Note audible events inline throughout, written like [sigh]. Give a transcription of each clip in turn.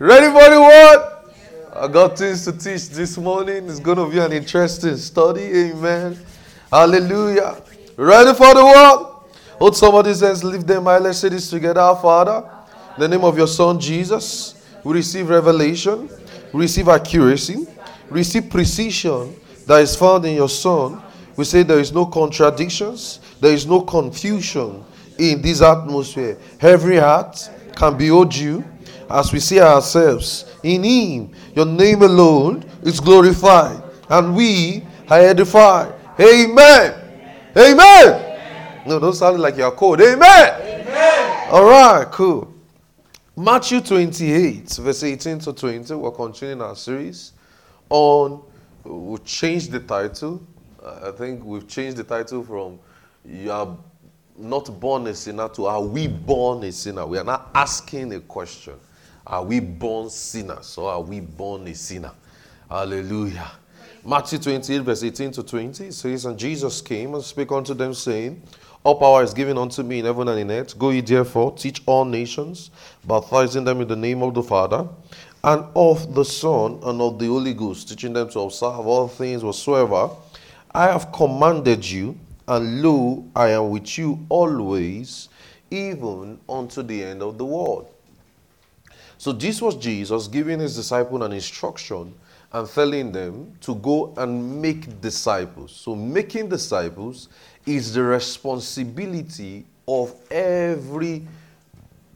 Ready for the word? I got things to teach this morning. It's going to be an interesting study. Amen. Hallelujah. Ready for the word? Hold somebody says, Lift them high. Let's say this together. Our Father, in the name of your Son Jesus, we receive revelation, we receive accuracy, receive precision that is found in your Son. We say there is no contradictions, there is no confusion in this atmosphere. Every heart can behold you as we see ourselves in Him. Your name alone is glorified, and we are edified. Amen. Amen. No, don't sound like you're cold. Amen. Amen. All right, cool. Matthew 28, verse 18 to 20. We're continuing our series on. We've changed the title. I think we've changed the title from "You are not born a sinner" to "Are we born a sinner?" We are not asking a question. Are we born sinners or are we born a sinner? Hallelujah. Matthew 28, verse 18 to 20 says, And Jesus came and spake unto them, saying, All power is given unto me in heaven and in earth. Go ye therefore, teach all nations, baptizing them in the name of the Father, and of the Son, and of the Holy Ghost, teaching them to observe all things whatsoever I have commanded you, and lo, I am with you always, even unto the end of the world. So this was Jesus giving his disciple an instruction and telling them to go and make disciples. So making disciples is the responsibility of every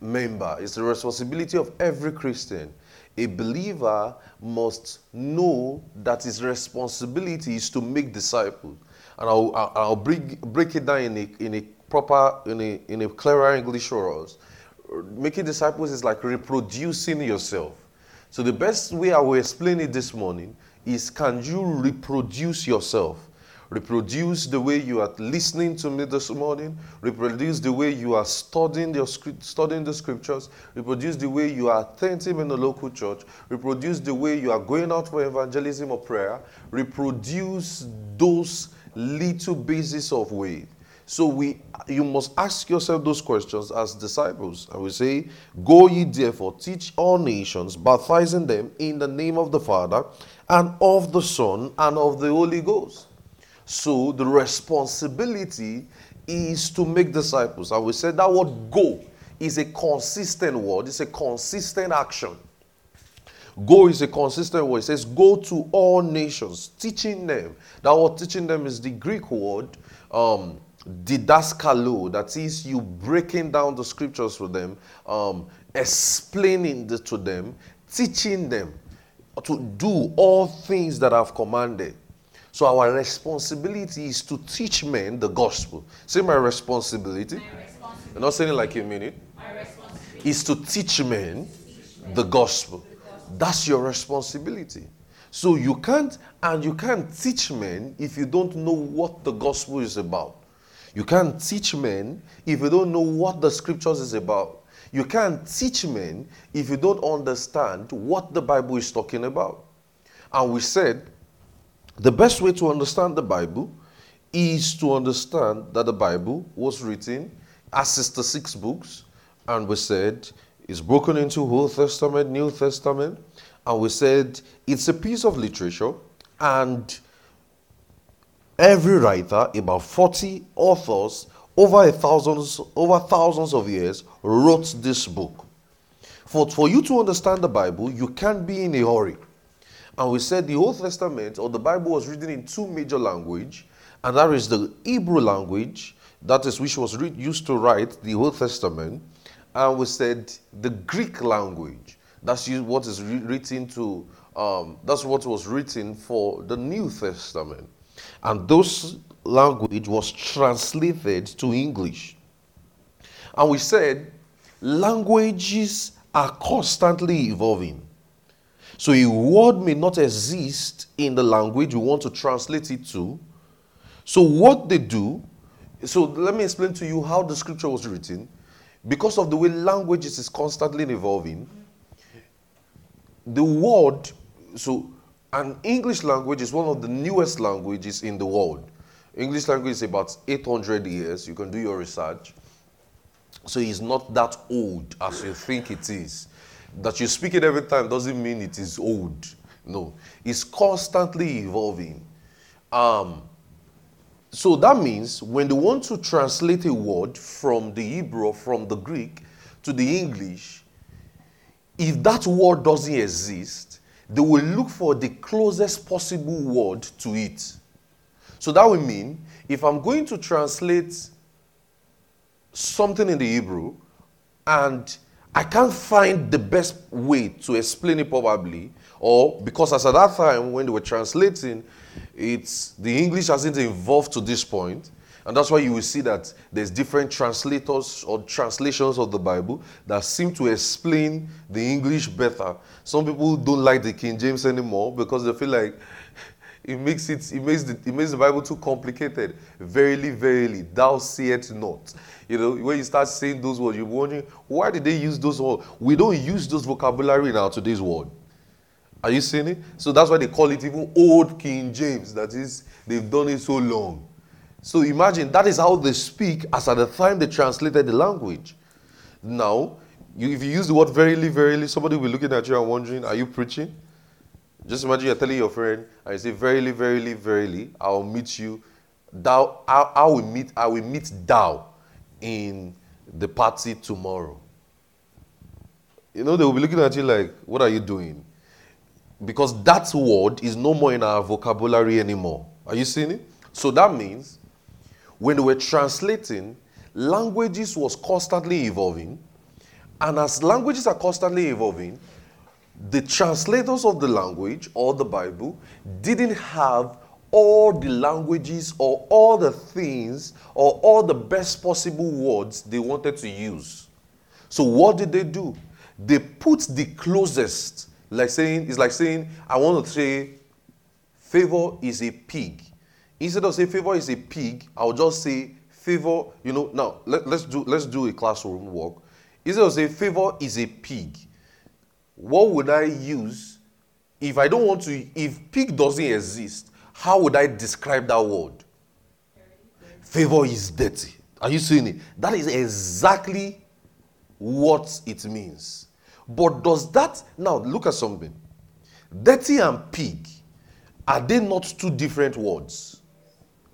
member. It's the responsibility of every Christian. A believer must know that his responsibility is to make disciples. And I'll, I'll break, break it down in a, in a proper, in a, in a clearer English for us making disciples is like reproducing yourself. So the best way I will explain it this morning is can you reproduce yourself? Reproduce the way you are listening to me this morning. Reproduce the way you are studying, your, studying the scriptures. Reproduce the way you are attentive in the local church. Reproduce the way you are going out for evangelism or prayer. Reproduce those little bases of way so we you must ask yourself those questions as disciples. And we say, Go ye therefore, teach all nations, baptizing them in the name of the Father and of the Son and of the Holy Ghost. So the responsibility is to make disciples. And we say that word go is a consistent word, it's a consistent action. Go is a consistent word. It says, Go to all nations, teaching them. That word teaching them is the Greek word. Um, didaskalo, that is, you breaking down the scriptures for them, um, explaining the, to them, teaching them to do all things that I've commanded. So our responsibility is to teach men the gospel. Say my responsibility. My responsibility. You're not saying it like you mean it. Is to teach men the gospel. That's your responsibility. So you can't, and you can't teach men if you don't know what the gospel is about. You can't teach men if you don't know what the scriptures is about. You can't teach men if you don't understand what the Bible is talking about. And we said the best way to understand the Bible is to understand that the Bible was written as six books, and we said it's broken into Old Testament, New Testament, and we said it's a piece of literature and Every writer, about 40 authors, over a thousands, over thousands of years, wrote this book. For, for you to understand the Bible, you can't be in a hurry. And we said the Old Testament or the Bible was written in two major language, and that is the Hebrew language, that is which was used to write the Old Testament, and we said the Greek language. That's what is written to. Um, that's what was written for the New Testament. And those language was translated to English. And we said languages are constantly evolving. So a word may not exist in the language you want to translate it to. So what they do, so let me explain to you how the scripture was written. Because of the way languages is constantly evolving, the word, so and English language is one of the newest languages in the world. English language is about 800 years. You can do your research. So it's not that old as you think it is. That you speak it every time doesn't mean it is old. No, it's constantly evolving. Um, so that means when they want to translate a word from the Hebrew, from the Greek to the English, if that word doesn't exist, they will look for the closest possible word to it. So that will mean if I'm going to translate something in the Hebrew and I can't find the best way to explain it probably, or because as at that time when they were translating, it's the English hasn't evolved to this point, and that's why you will see that there's different translators or translations of the Bible that seem to explain the English better. Some people don't like the King James anymore because they feel like [laughs] it makes it, it makes the, it makes the Bible too complicated. Verily, verily, thou seest not. You know, when you start saying those words, you're wondering why did they use those words? We don't use those vocabulary our today's world. Are you seeing it? So that's why they call it even Old King James. That is, they've done it so long. So imagine that is how they speak as at the time they translated the language. Now, you, if you use the word verily, verily, somebody will be looking at you and wondering, are you preaching? Just imagine you're telling your friend, and you say, Verily, verily, verily, I will meet you. Thou, I, I will meet, I will meet thou in the party tomorrow. You know, they will be looking at you like, What are you doing? Because that word is no more in our vocabulary anymore. Are you seeing it? So that means when they were translating, languages was constantly evolving. And as languages are constantly evolving, the translators of the language or the Bible didn't have all the languages or all the things or all the best possible words they wanted to use. So what did they do? They put the closest, like saying, it's like saying, I want to say, favor is a pig. Instead of say favor is a pig, I'll just say favor, you know, now let, let's do let's do a classroom work. Instead of say favor is a pig, what would I use if I don't want to, if pig doesn't exist, how would I describe that word? Favor is dirty. Are you seeing it? That is exactly what it means. But does that, now look at something. Dirty and pig, are they not two different words?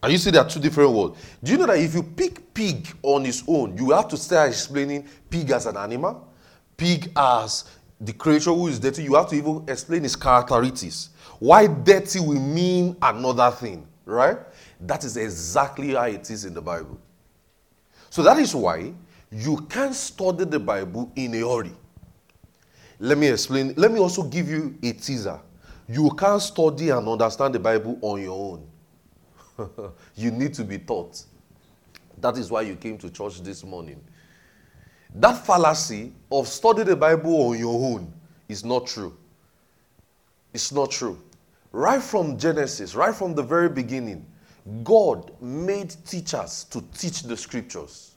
Are you see there are two different words? Do you know that if you pick pig on its own, you have to start explaining pig as an animal, pig as the creature who is dirty, you have to even explain his characteristics. Why dirty will mean another thing, right? That is exactly how it is in the Bible. So that is why you can't study the Bible in a hurry. Let me explain. Let me also give you a teaser. You can't study and understand the Bible on your own. [laughs] you need to be taught. That is why you came to church this morning. That fallacy of study the Bible on your own is not true. It's not true. Right from Genesis, right from the very beginning, God made teachers to teach the scriptures.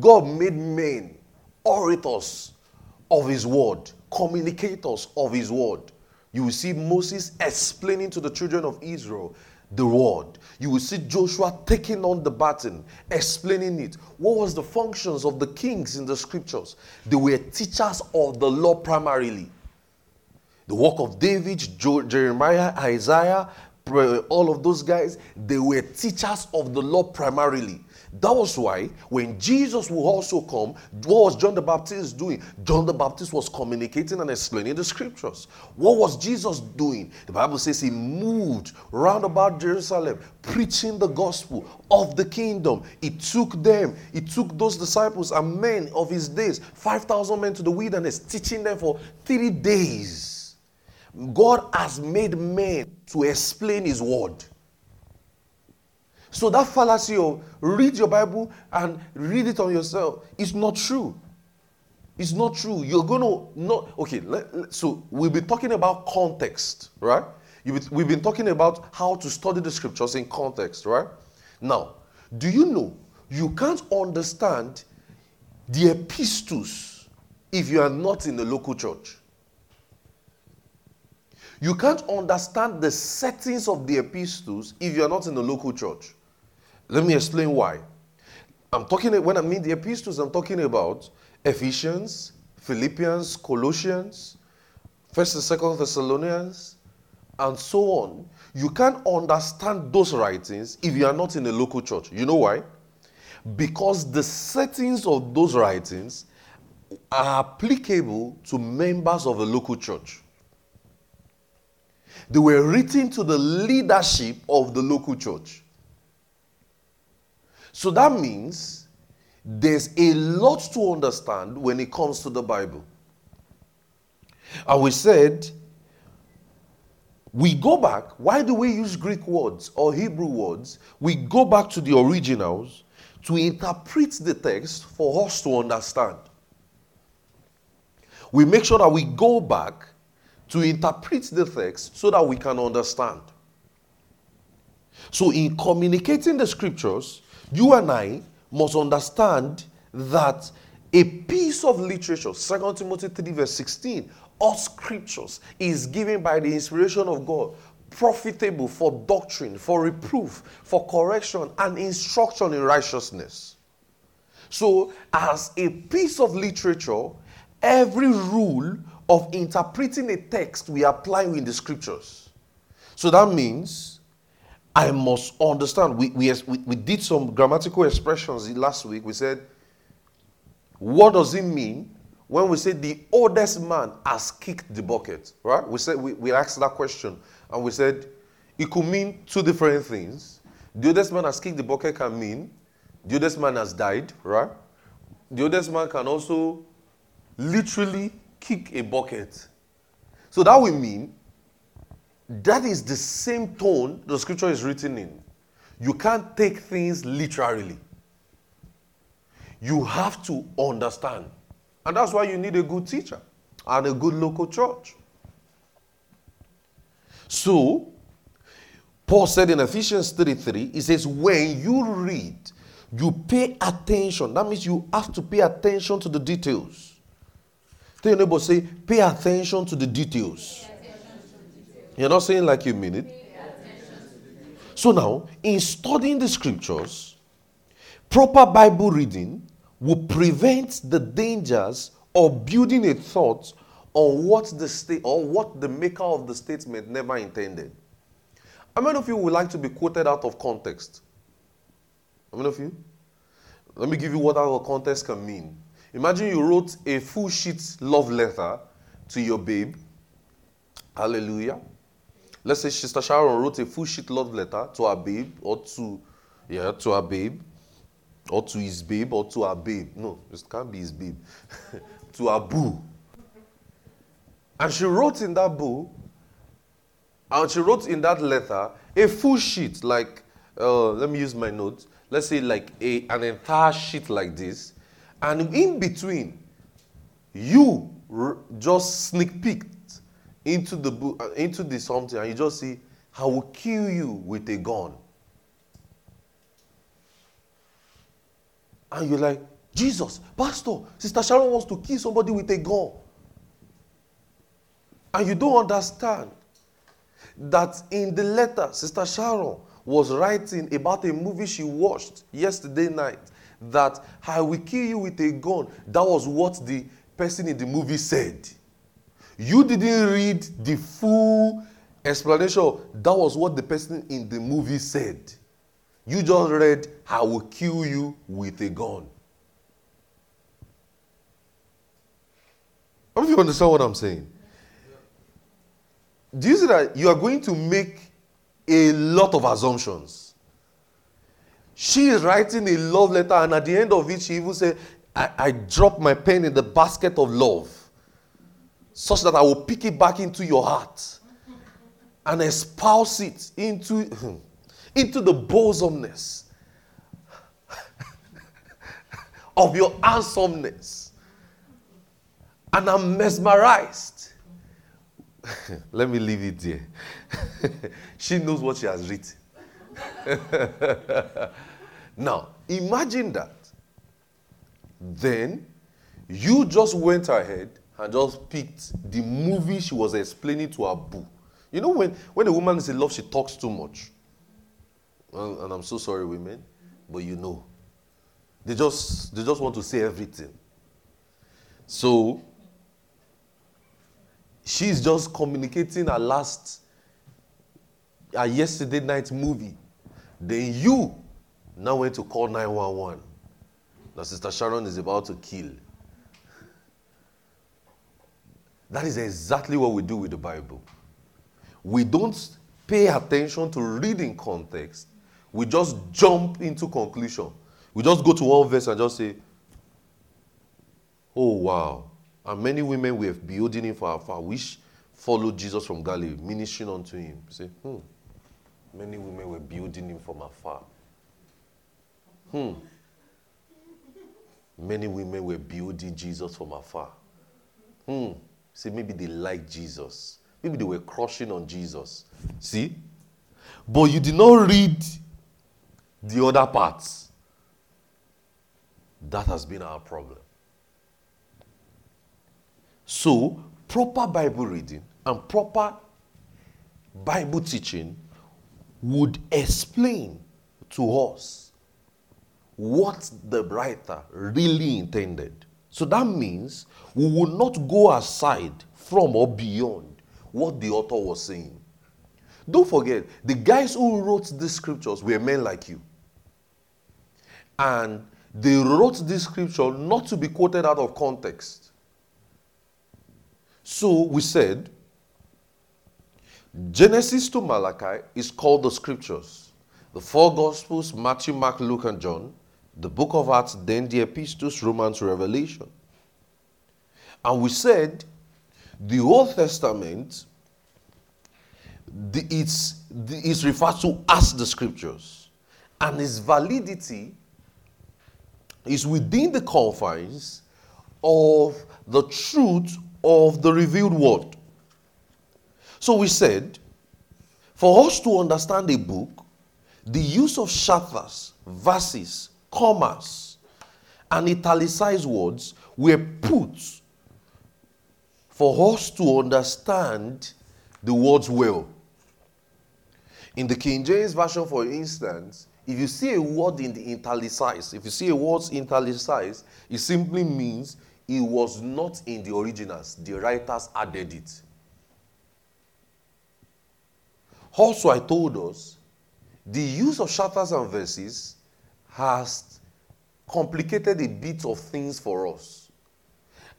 God made men orators of his word, communicators of his word. You will see Moses explaining to the children of Israel the word. You will see Joshua taking on the baton, explaining it. What was the functions of the kings in the scriptures? They were teachers of the law primarily. The work of David, Jeremiah, Isaiah, all of those guys, they were teachers of the law primarily. That was why when Jesus will also come, what was John the Baptist doing? John the Baptist was communicating and explaining the scriptures. What was Jesus doing? The Bible says he moved round about Jerusalem, preaching the gospel of the kingdom. He took them, he took those disciples and men of his days, 5,000 men to the wilderness, teaching them for three days. God has made men to explain his word. So that fallacy of read your Bible and read it on yourself is not true. It's not true. You're going to not okay. Let, let, so we'll be talking about context, right? We've been talking about how to study the scriptures in context, right? Now, do you know you can't understand the epistles if you are not in the local church? You can't understand the settings of the epistles if you are not in the local church. Let me explain why. I'm talking, when I mean the epistles, I'm talking about Ephesians, Philippians, Colossians, First and Second Thessalonians, and so on. You can't understand those writings if you are not in a local church. You know why? Because the settings of those writings are applicable to members of a local church. They were written to the leadership of the local church. So that means there's a lot to understand when it comes to the Bible. And we said, we go back. Why do we use Greek words or Hebrew words? We go back to the originals to interpret the text for us to understand. We make sure that we go back to interpret the text so that we can understand. So, in communicating the scriptures, you and I must understand that a piece of literature, 2 Timothy 3, verse 16, all scriptures is given by the inspiration of God, profitable for doctrine, for reproof, for correction, and instruction in righteousness. So, as a piece of literature, every rule of interpreting a text we apply in the scriptures. So that means I must understand. We, we, we did some grammatical expressions last week. We said, what does it mean when we say the oldest man has kicked the bucket? Right? We said we, we asked that question and we said it could mean two different things. The oldest man has kicked the bucket can mean the oldest man has died, right? The oldest man can also literally kick a bucket. So that will mean that is the same tone the scripture is written in. You can't take things literally. You have to understand. And that's why you need a good teacher and a good local church. So, Paul said in Ephesians 33, he says, when you read, you pay attention. That means you have to pay attention to the details. Tell your neighbor, say, pay attention to the details. You're not saying like you mean it. So now, in studying the scriptures, proper Bible reading will prevent the dangers of building a thought on what the state or what the maker of the statement never intended. How many of you would like to be quoted out of context? How many of you? Let me give you what out of context can mean. Imagine you wrote a full sheet love letter to your babe. Hallelujah. Let's say Sister Sharon wrote a full sheet love letter to her babe or to yeah, to her babe. Or to his babe or to her babe. No, it can't be his babe. [laughs] to her boo. And she wrote in that boo, and she wrote in that letter a full sheet, like uh, let me use my notes. Let's say like a, an entire sheet like this and in between, you r- just sneak peeked into the uh, into the something, and you just see, "I will kill you with a gun." And you're like, Jesus, Pastor, Sister Sharon wants to kill somebody with a gun. And you don't understand that in the letter, Sister Sharon was writing about a movie she watched yesterday night that I will kill you with a gun. That was what the person in the movie said. You didn't read the full explanation. That was what the person in the movie said. You just read, I will kill you with a gun. I don't know if you understand what I'm saying. Do you see that you are going to make a lot of assumptions? She is writing a love letter, and at the end of it, she even said, I, I dropped my pen in the basket of love, such that I will pick it back into your heart and espouse it into, [laughs] into the bosomness [laughs] of your handsomeness. And I'm mesmerized. [laughs] Let me leave it there. she knows what she has written. now, imagine that. Then you just went ahead and just picked the movie she was explaining to her boo. You know, when, when a woman is in love, she talks too much. And, and I'm so sorry, women, but you know. They just, they just want to say everything. So She's just communicating her last, a yesterday night movie. Then you now went to call 911. Now, Sister Sharon is about to kill. That is exactly what we do with the Bible. We don't pay attention to reading context, we just jump into conclusion. We just go to one verse and just say, Oh, wow. And many women were building him for afar, which followed Jesus from Galilee, ministering unto him. Say, hmm. Many women were building him from afar. Hmm. Many women were building Jesus from afar. Hmm. See, maybe they like Jesus. Maybe they were crushing on Jesus. See? But you did not read the other parts. That has been our problem. So, proper Bible reading and proper Bible teaching would explain to us what the writer really intended. So that means we will not go aside from or beyond what the author was saying. Don't forget, the guys who wrote these scriptures were men like you. And they wrote this scripture not to be quoted out of context. So we said Genesis to Malachi is called the scriptures. The four gospels, Matthew, Mark, Luke, and John, the book of Acts, then the epistles, Romans, Revelation. And we said the Old Testament the, it's, the, it's referred to as the scriptures. And its validity is within the confines of the truth of the revealed word. So we said, for us to understand a book, the use of chapters, verses, commas, and italicized words were put for us to understand the words well. In the King James Version, for instance, if you see a word in the italicized, if you see a word italicized, it simply means it was not in the originals. The writers added it. Also, I told us the use of chapters and verses has complicated a bit of things for us.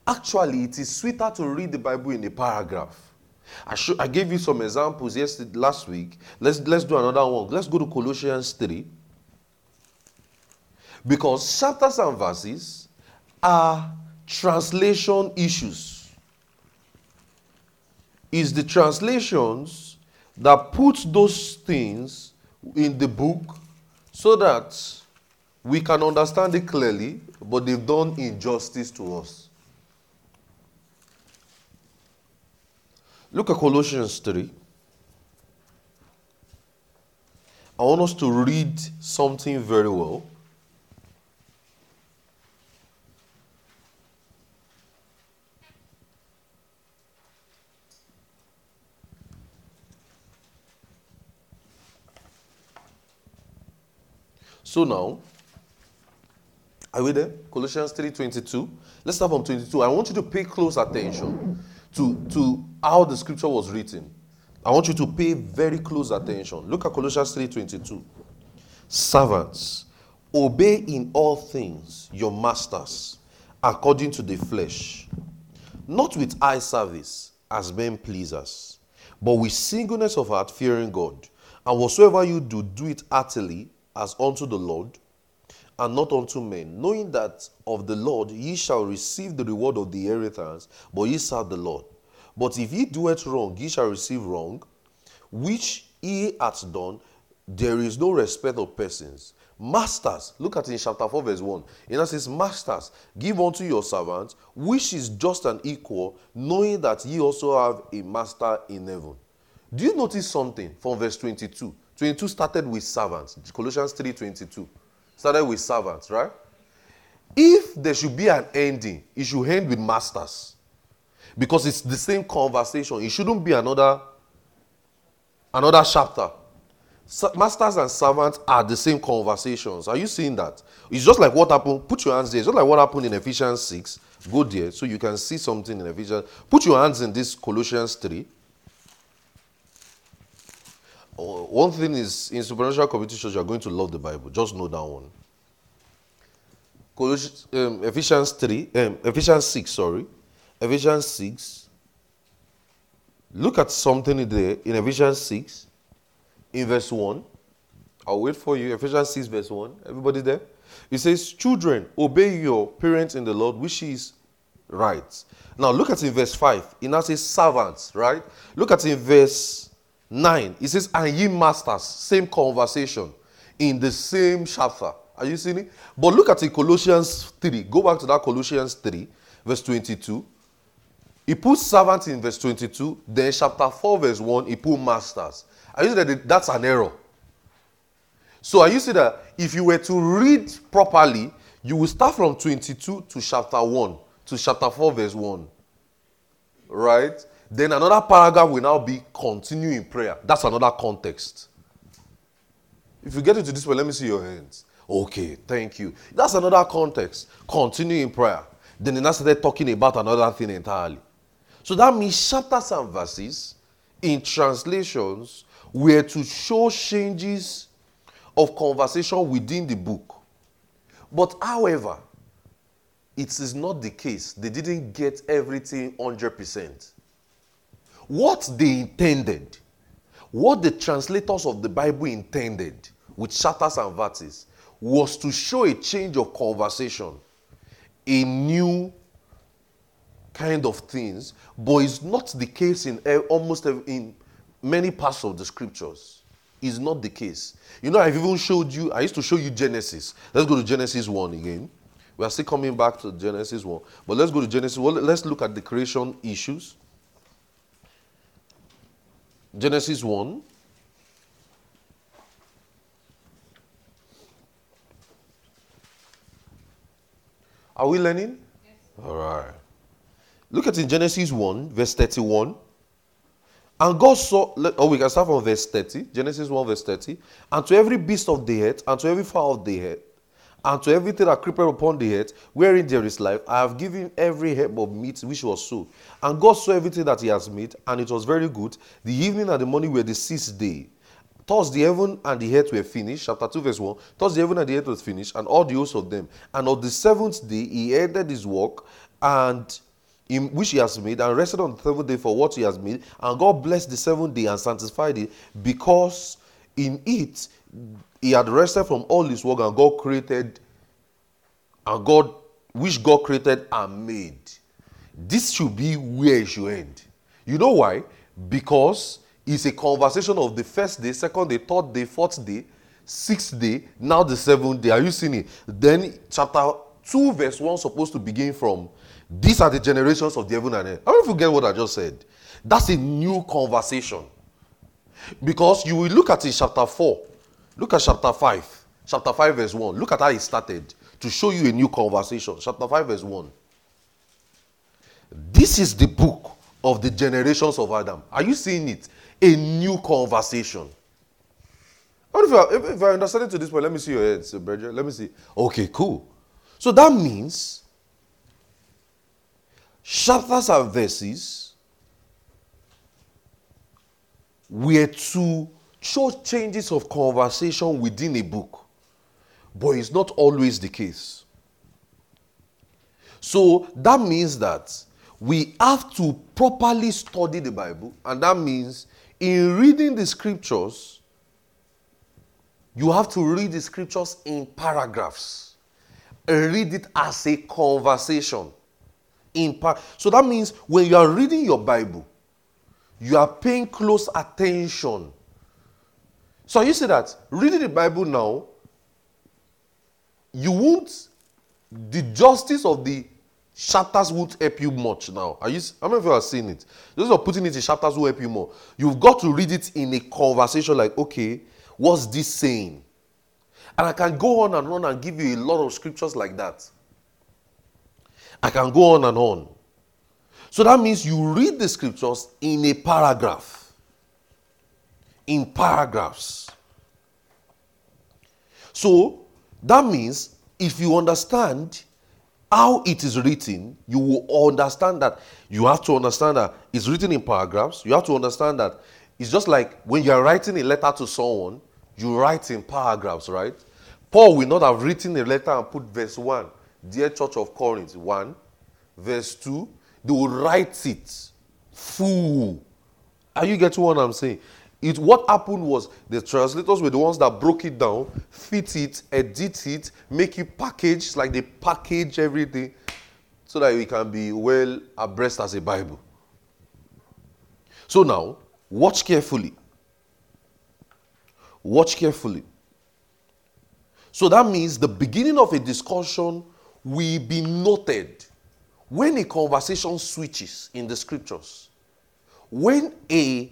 Actually, it is sweeter to read the Bible in a paragraph I, sh- I gave you some examples yesterday, last week. Let's, let's do another one. Let's go to Colossians 3. Because chapters and verses are translation issues. It's the translations that put those things in the book so that we can understand it clearly, but they've done injustice to us. Look at Colossians 3. I want us to read something very well. So now, are we there? Colossians 3:22. Let's start from 22. I want you to pay close attention to, to how the scripture was written. I want you to pay very close attention. Look at Colossians 3:22. Servants, obey in all things your masters according to the flesh, not with eye service as men pleasers, but with singleness of heart, fearing God. And whatsoever you do, do it heartily as unto the Lord and not unto men, knowing that of the Lord ye shall receive the reward of the inheritance, but ye serve the Lord. But if ye do it wrong, ye shall receive wrong, which ye hath done, there is no respect of persons. Masters, look at in chapter 4, verse 1. It says, Masters, give unto your servants, which is just and equal, knowing that ye also have a master in heaven. Do you notice something from verse 22? 22 started with servants. Colossians 3 22 started with servants, right? If there should be an ending, it should end with masters because it's the same conversation. It shouldn't be another another chapter. Masters and servants are the same conversations. Are you seeing that? It's just like what happened. Put your hands there. It's just like what happened in Ephesians 6, Go there so you can see something in Ephesians. Put your hands in this Colossians 3. Oh, one thing is in supernatural church, you are going to love the Bible. Just know that one. Um, Ephesians 3, um, Ephesians 6, sorry. Ephesians 6. Look at something in there in Ephesians 6, in verse 1. I'll wait for you. Ephesians 6, verse 1. Everybody there? It says, Children, obey your parents in the Lord, which is right. Now look at in verse 5. It now says servants, right? Look at in verse 9. It says, And ye masters, same conversation in the same chapter. Are you seeing it? But look at in Colossians 3. Go back to that Colossians 3, verse 22. He puts servants in verse 22. Then chapter 4, verse 1, he put masters. Are you seeing that that's an error? So are you see that if you were to read properly, you will start from 22 to chapter 1 to chapter 4, verse 1. Right? Then another paragraph will now be continue in prayer. That's another context. If you get into this one, let me see your hands. Okay, thank you. That's another context. Continue in prayer. Then they now started talking about another thing entirely. So that means chapters and verses in translations were to show changes of conversation within the book. But however, it is not the case. They didn't get everything 100%. What they intended, what the translators of the Bible intended with chapters and verses, was to show a change of conversation, a new kind of things, but it's not the case in almost in many parts of the scriptures is not the case. You know, I've even showed you, I used to show you Genesis. Let's go to Genesis 1 again. We are still coming back to Genesis 1. But let's go to Genesis 1. Let's look at the creation issues. Genesis 1. Are we learning? Yes. All right. Look at in Genesis 1, verse 31. And God saw, oh, we can start from verse 30, Genesis 1, verse 30. And to every beast of the earth, and to every fowl of the earth, and to everything that creepeth upon the earth, wherein there is life, I have given every herb of meat which was so. And God saw everything that he has made, and it was very good. The evening and the morning were the sixth day. Thus the heaven and the earth were finished. Chapter 2, verse 1. Thus the heaven and the earth was finished, and all the hosts of them. And on the seventh day he ended his work, and in which he has made and rested on the seventh day for what he has made. And God blessed the seventh day and sanctified it because in it he had rested from all his work and God created and God which God created and made. This should be where it should end. You know why? Because it's a conversation of the first day, second day, third day, fourth day, sixth day, now the seventh day. Are you seeing it? Then chapter 2, verse 1 supposed to begin from these are the generations of the heaven and earth. I don't forget what I just said. That's a new conversation. Because you will look at it chapter 4. Look at chapter 5. Chapter 5, verse 1. Look at how it started to show you a new conversation. Chapter 5, verse 1. This is the book of the generations of Adam. Are you seeing it? A new conversation. What if I, if, if I understand it to this point? Let me see your head, Bridget. Let me see. Okay, cool. So that means chapters and verses were to show changes of conversation within a book, but it's not always the case. So that means that we have to properly study the Bible, and that means in reading the scriptures, you have to read the scriptures in paragraphs read it as a conversation in part. So that means when you are reading your Bible, you are paying close attention. So you see that reading the Bible now, you won't, the justice of the chapters won't help you much now. Are you, how many of you are seeing it? Those are putting it in chapters will help you more. You've got to read it in a conversation like, okay, what's this saying? And I can go on and on and give you a lot of scriptures like that. I can go on and on. So that means you read the scriptures in a paragraph. In paragraphs. So that means if you understand how it is written, you will understand that you have to understand that it's written in paragraphs. You have to understand that it's just like when you are writing a letter to someone, you write in paragraphs, right? Paul will not have written a letter and put verse 1, Dear Church of Corinth, 1, verse 2. They will write it full. Are you getting what I'm saying? It, what happened was the translators were the ones that broke it down, fit it, edit it, make it package like they package everything so that we can be well abreast as a Bible. So now, watch carefully. Watch carefully. So that means the beginning of a discussion will be noted when a conversation switches in the scriptures. When a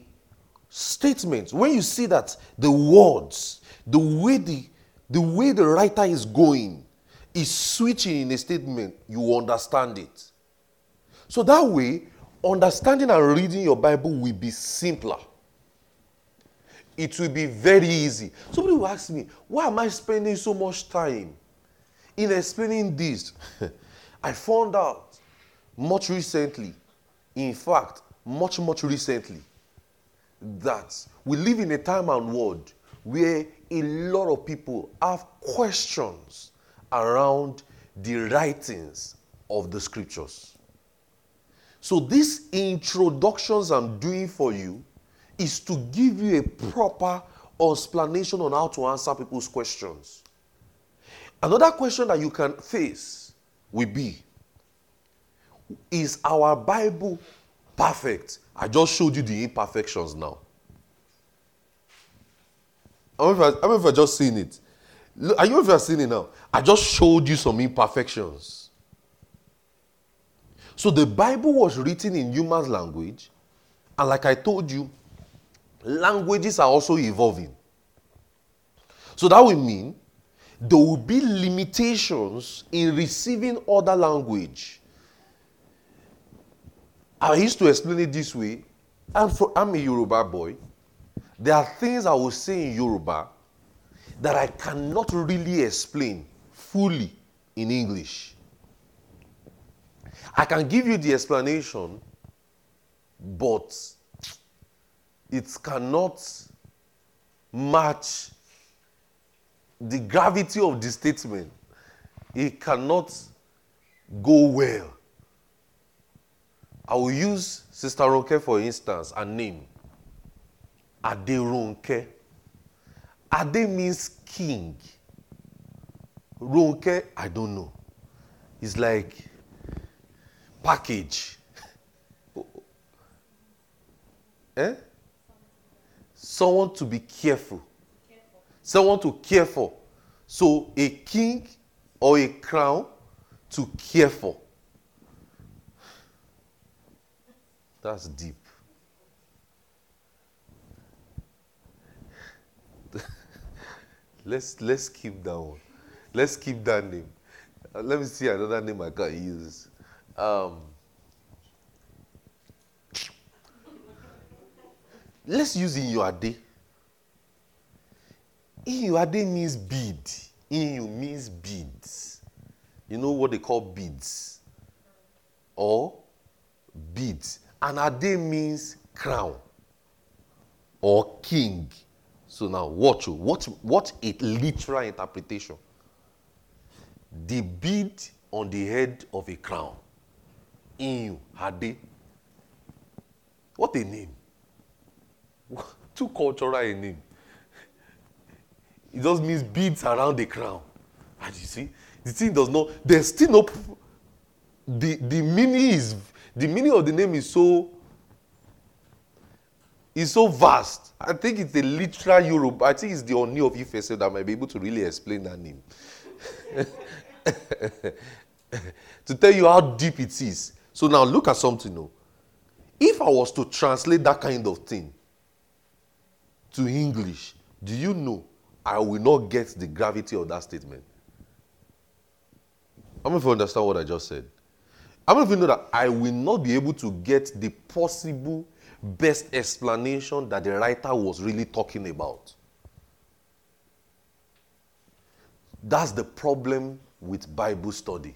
statements, when you see that the words, the way the, the way the writer is going is switching in a statement, you understand it. So that way, understanding and reading your Bible will be simpler. It will be very easy. Somebody will ask me, why am I spending so much time in explaining this? [laughs] I found out much recently, in fact, much, much recently, that we live in a time and world where a lot of people have questions around the writings of the scriptures. So, these introductions I'm doing for you is to give you a proper explanation on how to answer people's questions. Another question that you can face will be Is our Bible perfect? I just showed you the imperfections now. I don't if, I, I, just seen it. Look, you if you seeing it now? I just showed you some imperfections. So the Bible was written in human language, and like I told you, languages are also evolving. So that will mean there will be limitations in receiving other language I used to explain it this way. I'm, for, I'm a Yoruba boy. There are things I will say in Yoruba that I cannot really explain fully in English. I can give you the explanation, but it cannot match the gravity of the statement. It cannot go well. I will use Sister Ronke for instance, a name. Ade Ronke. Ade means king. Ronke, I don't know. It's like package. [laughs] eh? Someone to be careful. careful. Someone to care for. So a king or a crown to care for. That's deep. [laughs] let's let's keep that one. Let's keep that name. Uh, let me see another name I can use. Um, let's use in your day. In your day means bead. In you means beads. You know what they call beads? Or beads. And Ade means crown or king. So now watch oh, what what a literal interpretation. The bead on the head of a crown. In you, Ade. What a name. [laughs] Too cultural a name. It just means beads around the crown. And you see, the thing does not, there's still no, the, the meaning is the meaning of the name is so is so vast. I think it's a literal Europe. I think it's the Oni of Ife that might be able to really explain that name. [laughs] to tell you how deep it is. So now look at something now. If I was to translate that kind of thing to English, do you know I will not get the gravity of that statement? Don't know if you understand what I just said. I don't even know that I will not be able to get the possible best explanation that the writer was really talking about. That's the problem with Bible study.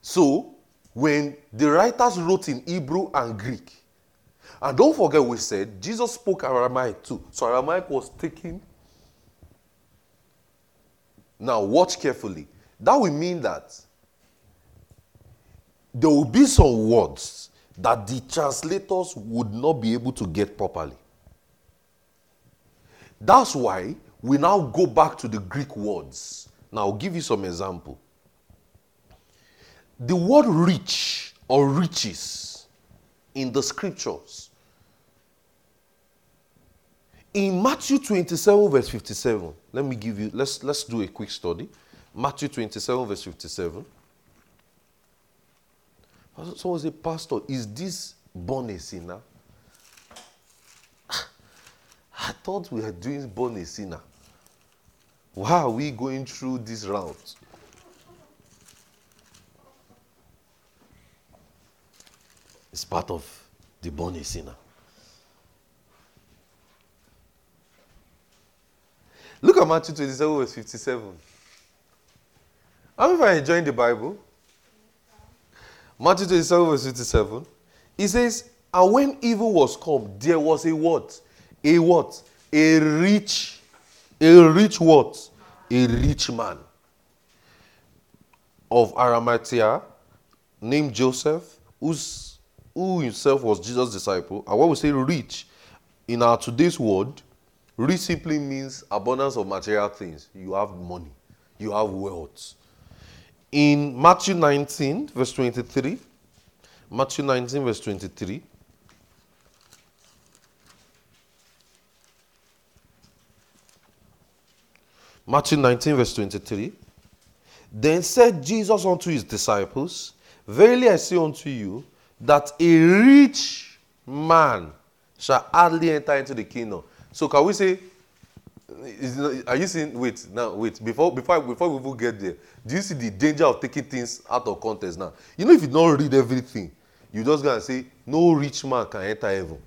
So, when the writers wrote in Hebrew and Greek, and don't forget we said Jesus spoke Aramaic too. So Aramaic was taken. Now watch carefully. That will mean that there will be some words that the translators would not be able to get properly. That's why we now go back to the Greek words. Now, I'll give you some example. The word rich or riches in the scriptures. In Matthew 27, verse 57, let me give you, let's, let's do a quick study. Matthew 27, verse 57. Someone say, Pastor, is this born a sinner? [sighs] I thought we were doing born a sinner. Why are we going through this route? It's part of the born a sinner. Look at Matthew 27, verse 57. How many of you enjoying the Bible? Matthew 27, verse 57. He says, And when evil was come, there was a what? A what? A rich, a rich what? A rich man of Arimathea named Joseph, whose, who himself was Jesus' disciple. And when we say rich, in our today's word, rich simply means abundance of material things. You have money, you have wealth. In Matthew 19, verse 23, Matthew 19, verse 23, Matthew 19, verse 23. Then said Jesus unto his disciples, Verily I say unto you, that a rich man shall hardly enter into the kingdom. So can we say, are you seeing, wait, now, wait, before, before, before we even get there, do you see the danger of taking things out of context now? You know, if you don't read everything, you just gonna say, no rich man can enter heaven.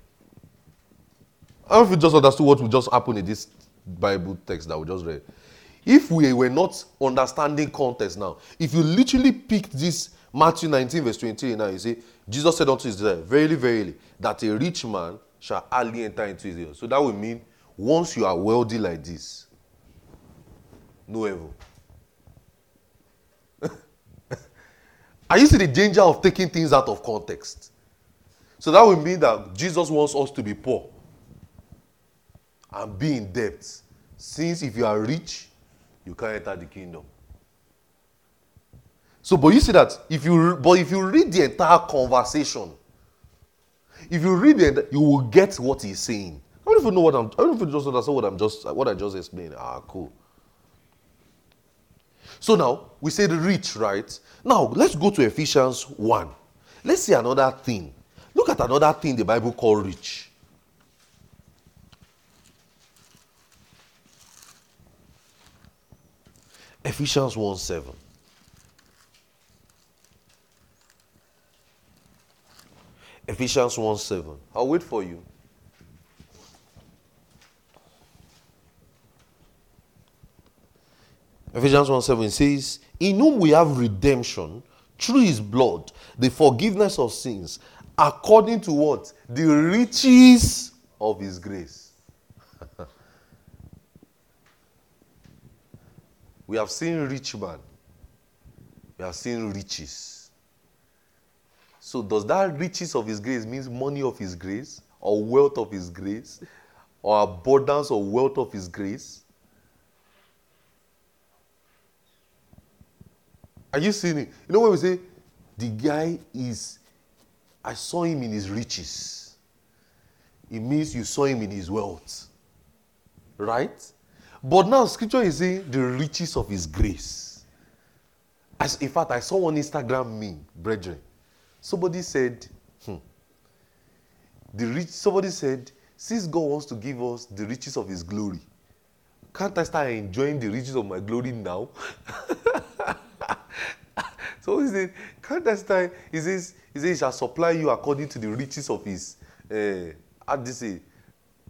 I don't know if you just understood what will just happen in this Bible text that we just read. If we were not understanding context now, if you literally picked this Matthew 19, verse 28 now, you say, Jesus said unto his disciples, Verily, verily, that a rich man shall hardly enter into his house. So that will mean once you are wealthy like this, no evil. [laughs] are you see the danger of taking things out of context? So that would mean that Jesus wants us to be poor and be in debt. Since if you are rich, you can't enter the kingdom. So, but you see that if you but if you read the entire conversation, if you read it, you will get what he's saying. I don't even know what I'm. I don't even just understand what I'm just what I just explained. Ah, cool. So now we say the rich, right? Now let's go to Ephesians one. Let's see another thing. Look at another thing the Bible call rich. Ephesians 1 7. Ephesians 1 7. I'll wait for you. Ephesians 1 7 says, In whom we have redemption through his blood, the forgiveness of sins, according to what? The riches of his grace. [laughs] We have seen rich man. We have seen riches. So does that riches of his grace means money of his grace or wealth of his grace or abundance or wealth of his grace? Are you seeing it? You know when we say the guy is I saw him in his riches. It means you saw him in his wealth. Right? But now scripture is saying the riches of his grace. As, in fact, I saw on Instagram meme, brethren. Somebody said, hmm, the rich, somebody said, since God wants to give us the riches of his glory, can't I start enjoying the riches of my glory now? [laughs] so he said, I? He says, he says, he shall supply you according to the riches of his, uh, how do you say?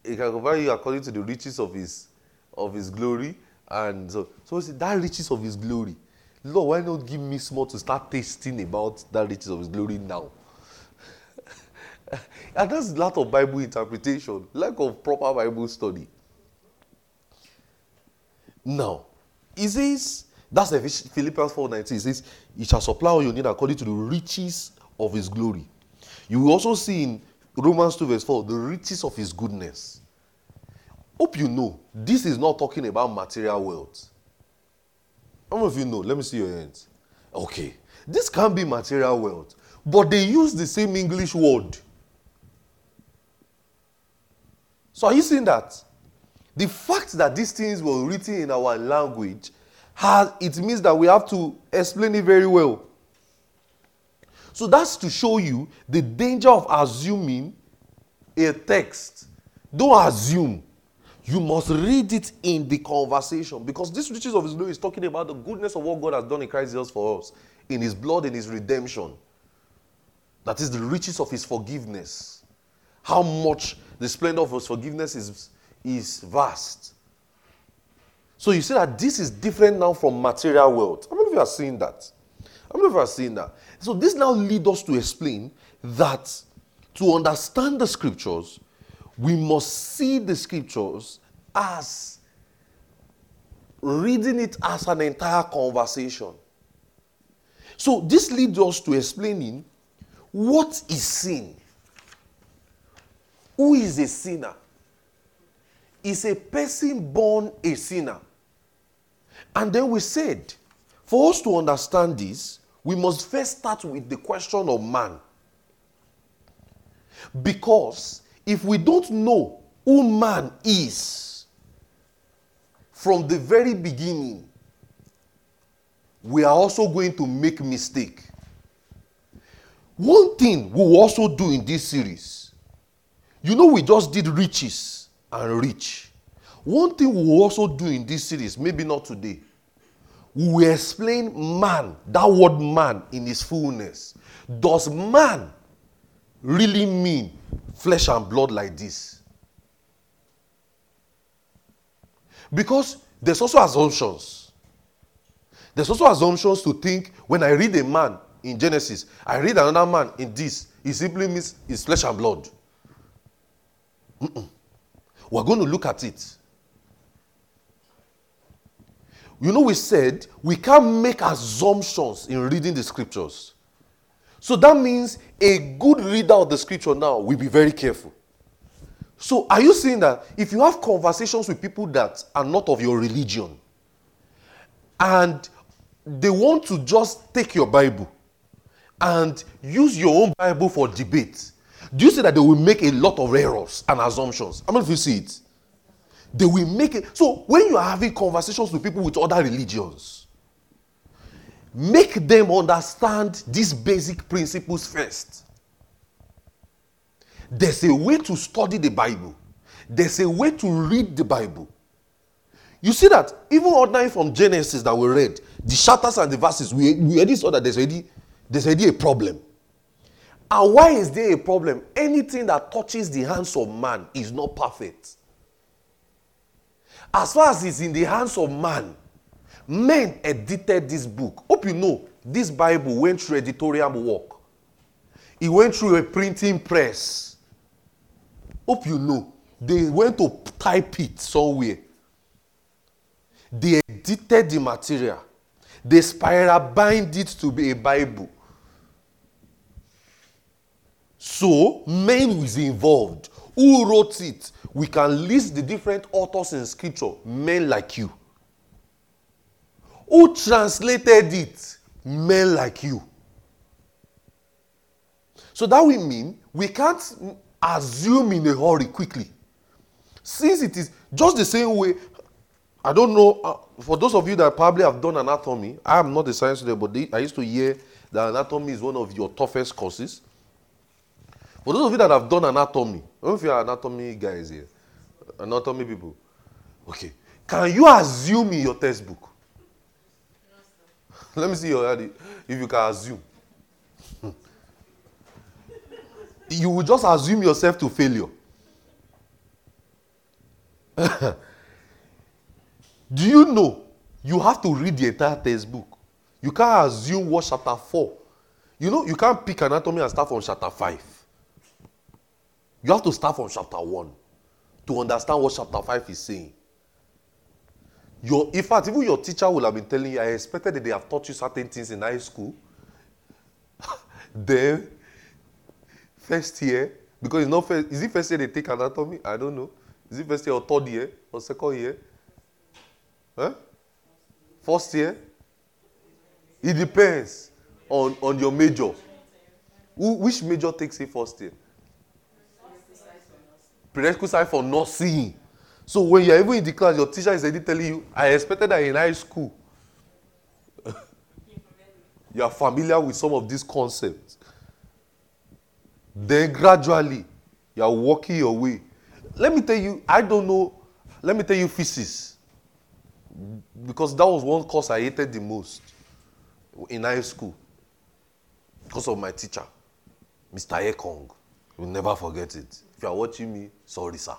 He can supply you according to the riches of his of his glory. And so, so he said, that riches of his glory. Lord, why not give me small to start tasting about that riches of his glory now? [laughs] and that's a lot of Bible interpretation, lack of proper Bible study. Now, he says, that's the Philippians 4:19. He says, He shall supply all you need according to the riches of his glory. You will also see in Romans 2, verse 4, the riches of his goodness. Hope you know, this is not talking about material wealth. How many of you know? Let me see your hands. Okay. This can be material wealth, but they use the same English word. So are you seeing that? The fact that these things were written in our language has it means that we have to explain it very well. So that's to show you the danger of assuming a text. Don't assume. You must read it in the conversation because this riches of his glory is talking about the goodness of what God has done in Christ Jesus for us, in his blood in his redemption. That is the riches of his forgiveness. How much the splendor of his forgiveness is, is vast. So you see that this is different now from material world. How many of you are seeing that? How many of you are seeing that? So this now leads us to explain that to understand the scriptures, we must see the scriptures as reading it as an entire conversation. So this leads us to explaining what is sin. Who is a sinner? Is a person born a sinner? And then we said, for us to understand this, we must first start with the question of man. Because if we don't know who man is from the very beginning, we are also going to make mistake. One thing we will also do in this series, you know, we just did riches and rich. One thing we will also do in this series, maybe not today, we will explain man, that word man in his fullness. Does man really mean flesh and blood like this? Because there's also assumptions. There's also assumptions to think when I read a man in Genesis, I read another man in this, it simply means it's flesh and blood. Mm-mm. We're going to look at it. You know, we said we can't make assumptions in reading the scriptures. So that means a good reader of the scripture now will be very careful. So, are you saying that if you have conversations with people that are not of your religion and they want to just take your Bible and use your own Bible for debate, do you see that they will make a lot of errors and assumptions? How many of you see it? They will make it. So, when you are having conversations with people with other religions, make them understand these basic principles first. There's a way to study the Bible, there's a way to read the Bible. You see that even ordinary from Genesis that we read, the chapters and the verses, we, we already saw that there's already, there's already a problem. And why is there a problem? Anything that touches the hands of man is not perfect. As far as it's in the hands of man, Men edited this book. Hope you know this Bible went through editorial work. It went through a printing press. Hope you know. They went to type it somewhere. They edited the material. They spiral bind it to be a Bible. So, men was involved. Who wrote it? We can list the different authors in scripture, men like you. Who translated it? Men like you. So that will mean we can't assume in a hurry quickly. Since it is just the same way, I don't know, uh, for those of you that probably have done anatomy, I am not a science student, but they, I used to hear that anatomy is one of your toughest courses. For those of you that have done anatomy, if you are anatomy guys here, anatomy people. Okay. Can you assume in your textbook [laughs] let me see your if you can assume. [laughs] you will just assume yourself to failure. [laughs] Do you know you have to read the entire textbook? You can't assume what chapter 4. You know, you can't pick anatomy and start from chapter 5. You have to start from chapter 1 to understand what chapter 5 is saying. Your, in fact, even your teacher will have been telling you, I expected that they have taught you certain things in high school. [laughs] then, first year, because it's not first, is it first year they take anatomy? I don't know. Is it first year or third year or second year? Huh? First year? It depends on, on your major. Who, which major takes it first year? Prerequisite for not seeing So when you're even in the class, your teacher is already telling you, I expected that in high school. [laughs] you are familiar with some of these concepts. Then gradually, you are working your way. Let me tell you, I don't know. Let me tell you physics. Because that was one course I hated the most in high school. Because of my teacher, Mr. Ekong. You'll never forget it. If you are watching me, sorry, sir.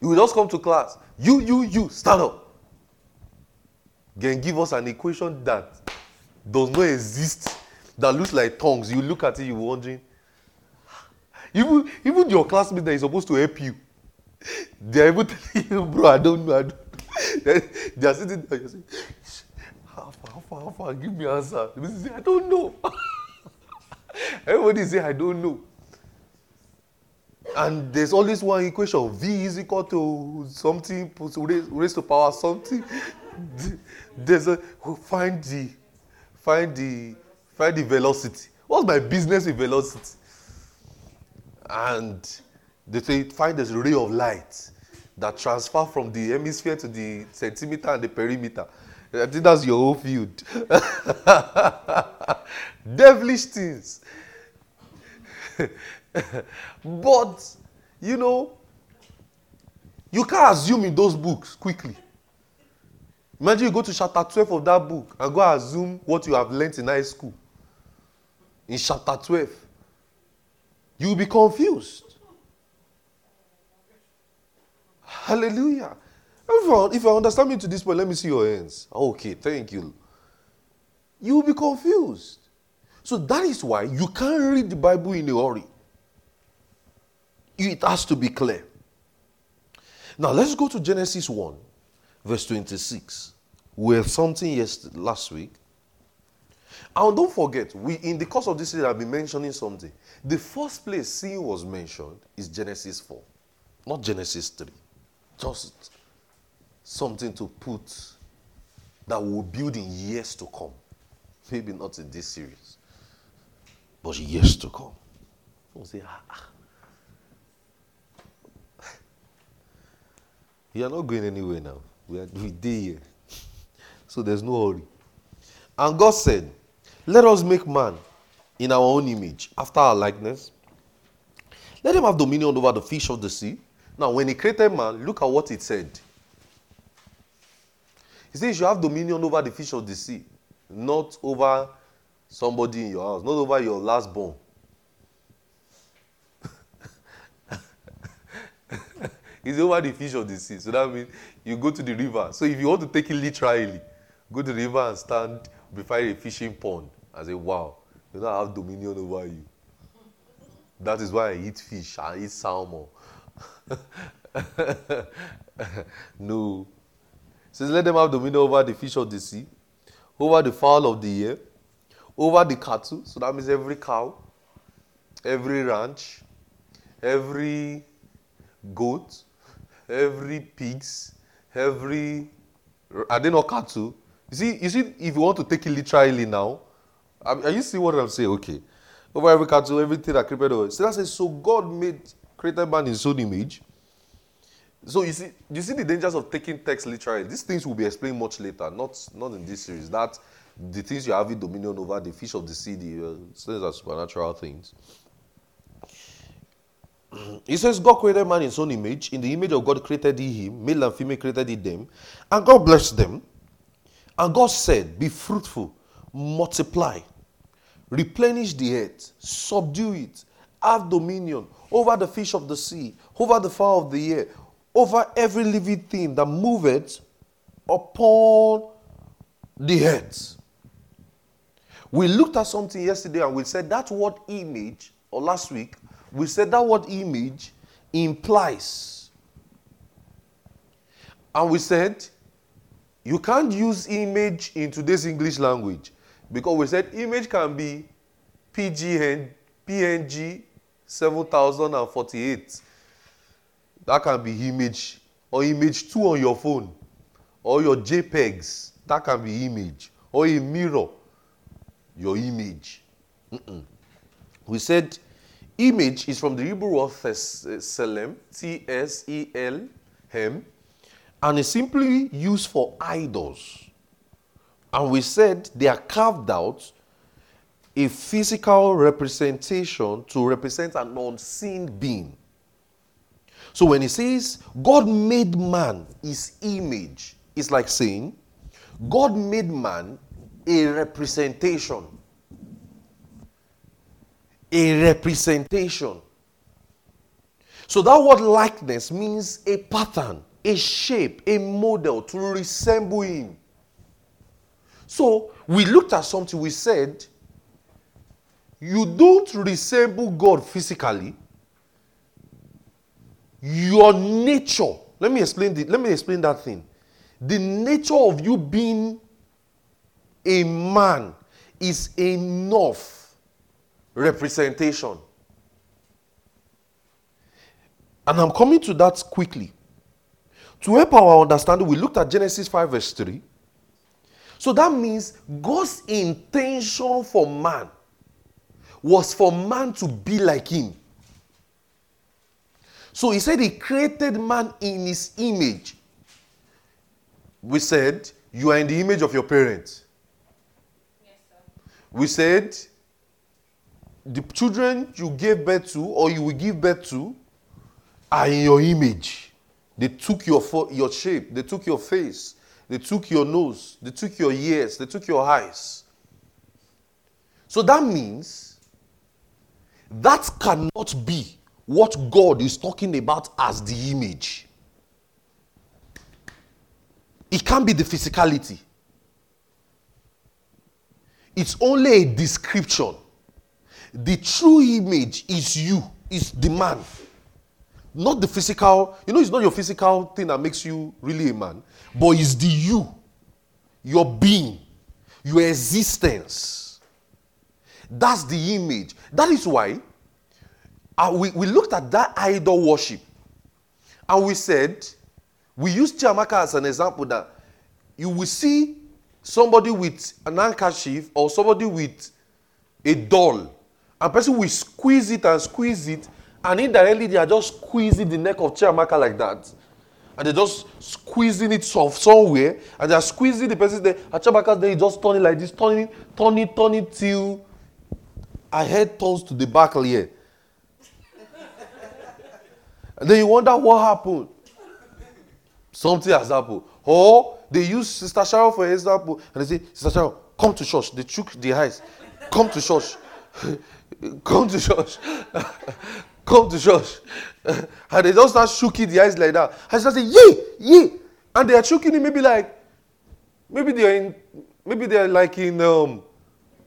you will just come to class. You, you, you, stand up. Then give us an equation that does not exist, that looks like tongues. You look at it, you're wondering. Even, even your classmate that is supposed to help you, they're even [laughs] telling you, bro, I don't know. I don't [laughs] they are sitting there, you're saying? Give me an answer. They I don't know. [laughs] Everybody say, I don't know. And there's always one equation V is equal to something, raised to power something. [laughs] There's a find the find the find the velocity. What's my business with velocity? And they say find this ray of light that transfer from the hemisphere to the centimeter and the perimeter. I think that's your whole field. [laughs] Devilish things. [laughs] but, you know, you can't assume in those books quickly. Imagine you go to chapter 12 of that book and go assume what you have learned in high school. In chapter 12, you'll be confused. Hallelujah. If you understand me to this point, let me see your hands. Okay, thank you. You will be confused. So that is why you can't read the Bible in a hurry. It has to be clear. Now let's go to Genesis 1, verse 26. We have something yesterday, last week. And don't forget, we in the course of this year I've been mentioning something. The first place sin was mentioned is Genesis 4, not Genesis 3. Just something to put that will build in years to come. Maybe not in this series, but years to come. We'll say, ah, ah. [laughs] You are not going anywhere now. We are we day here. [laughs] so there's no hurry. And God said, Let us make man in our own image, after our likeness. Let him have dominion over the fish of the sea. Now, when he created man, look at what it said. He says you have dominion over the fish of the sea, not over somebody in your house, not over your last born. [laughs] it's over the fish of the sea. So that means you go to the river. So if you want to take it literally, go to the river and stand beside a fishing pond and say, Wow, you don't have dominion over you. That is why I eat fish, I eat salmon. [laughs] no. Says, Let them have dominion over the fish of the sea, over the fowl of the air, over the cattle. So that means every cow, every ranch, every goat, every pigs, every are they not cattle? You see, you see, if you want to take it literally now, are you see what I'm saying? Okay. Over every cattle, everything that created over. So that says, so God made created man in his own image. So you see, you see the dangers of taking text literally. These things will be explained much later, not not in this series. That the things you have in dominion over, the fish of the sea, the uh, things are supernatural things. [clears throat] He says, God created man in his own image. In the image of God created he him, male and female created he them. And God blessed them. And God said, Be fruitful, multiply, replenish the earth, subdue it, have dominion over the fish of the sea, over the fowl of the air, over every living thing that moveth upon the earth. We looked at something yesterday and we said that word image, or last week, we said that word image implies. And we said you can't use image in today's English language because we said image can be PGN, PNG 7048. That can be image or image 2 on your phone or your JPEGs. That can be image or a mirror, your image. Mm-mm. We said image is from the Hebrew word tselem, T S E L M, and is simply used for idols. And we said they are carved out a physical representation to represent an unseen being. So when he says God made man his image, it's like saying God made man a representation. A representation. So that word likeness means a pattern, a shape, a model to resemble him. So we looked at something, we said, you don't resemble God physically. Your nature, let me explain the, let me explain that thing. The nature of you being a man is enough representation. And I'm coming to that quickly. To help our understanding, we looked at Genesis 5, verse 3. So that means God's intention for man was for man to be like him. So he said he created man in his image. We said, You are in the image of your parents. Yes, we said, The children you gave birth to or you will give birth to are in your image. They took your, your shape, they took your face, they took your nose, they took your ears, they took your eyes. So that means that cannot be what God is talking about as the image. It can't be the physicality. It's only a description. The true image is you, is the man. Not the physical, you know, it's not your physical thing that makes you really a man, but it's the you, your being, your existence. That's the image. That is why we, we looked at that idol worship and we said, we used Chiamaka as an example that you will see somebody with an handkerchief or somebody with a doll, and person will squeeze it and squeeze it, and indirectly they are just squeezing the neck of Chiamaka like that. And they're just squeezing it off somewhere, and they're squeezing the person there. And Chiamaka there just turning like this, turning, turning, turning till her head turns to the back here. And then you wonder what happened. Something has happened. Or they use Sister Sharon for example, and they say, Sister Sharon, come to church. They took the eyes. Come to church. [laughs] come to church. [laughs] come to church. [laughs] and they just start shaking the eyes like that. And she say, yay, yay. And they are shaking it maybe like, maybe they're in, maybe they're like in um,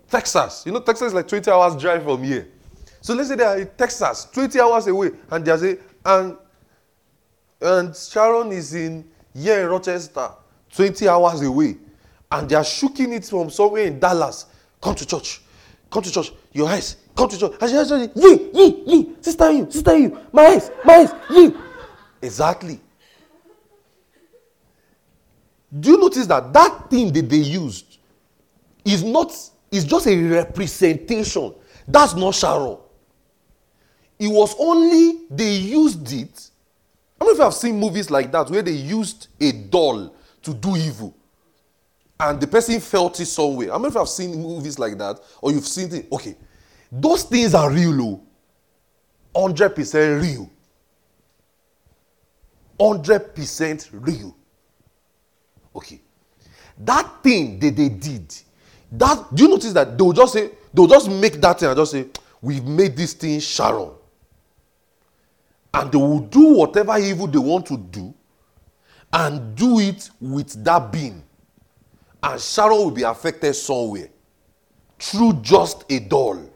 Texas. You know, Texas is like 20 hours drive from here. So let's say they are in Texas, 20 hours away, and they are saying, and and Sharon is in here in Rochester, 20 hours away, and they are shooking it from somewhere in Dallas. Come to church. Come to church. Your eyes. Come to church. And she said, Ye, ye, ye, sister you, sister you, my eyes, my eyes, ye. Exactly. Do you notice that that thing that they used is not, is just a representation. That's not Sharon. It was only they used it. How many if you have seen movies like that where they used a doll to do evil? And the person felt it somewhere. How many if you have seen movies like that? Or you've seen it? Okay. Those things are real, oh. 100% real. 100% real. Okay. That thing that they did, that do you notice that they'll just say, they'll just make that thing and just say, We've made this thing Sharon. And they will do whatever evil they want to do and do it with that being. And Sharon will be affected somewhere through just a doll.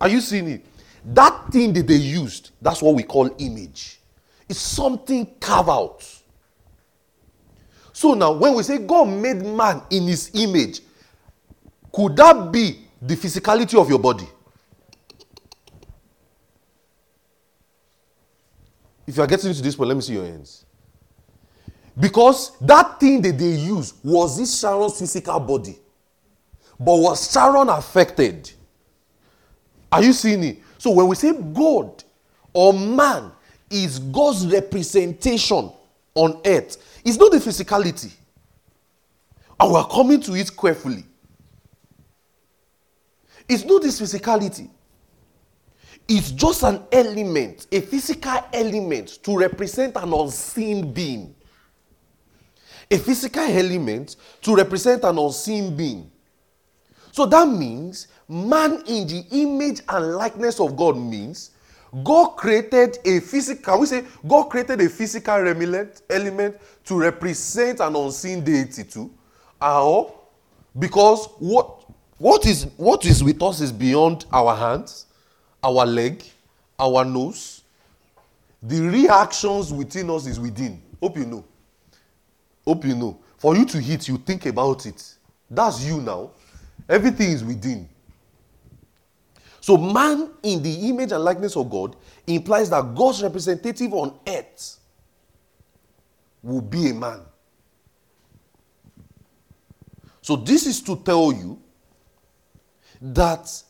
Are you seeing it? That thing that they used, that's what we call image. It's something carved out. So now, when we say God made man in his image, could that be the physicality of your body? If you are getting to this point, let me see your hands. Because that thing that they used was this Sharon's physical body. But was Sharon affected? Are you seeing it? So when we say God or man is God's representation on earth, it's not the physicality. And we're coming to it carefully. It's not this physicality. It's just an element, a physical element to represent an unseen being. A physical element to represent an unseen being. So that means man in the image and likeness of God means God created a physical, we say God created a physical element, element to represent an unseen deity too. Or because what what is what is with us is beyond our hands, our leg, our nose. The reactions within us is within. Hope you know. Hope you know. For you to hit, you think about it. That's you now. Everything is within. So, man in the image and likeness of God implies that God's representative on earth will be a man. So, this is to tell you that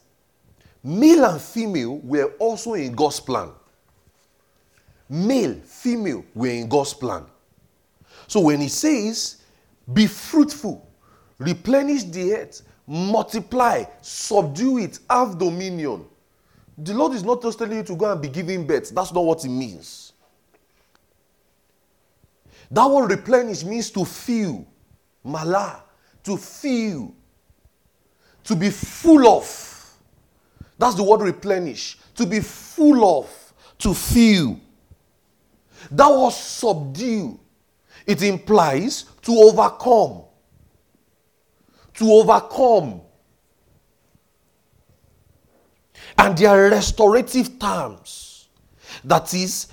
male and female were also in God's plan. Male, female were in God's plan. So, when he says, be fruitful, replenish the earth, multiply, subdue it, have dominion. The Lord is not just telling you to go and be giving birth. That's not what it means. That word replenish means to fill. Mala. To fill. To be full of. That's the word replenish. To be full of. To fill. That was subdue. It implies to overcome to overcome. And there are restorative terms. That is,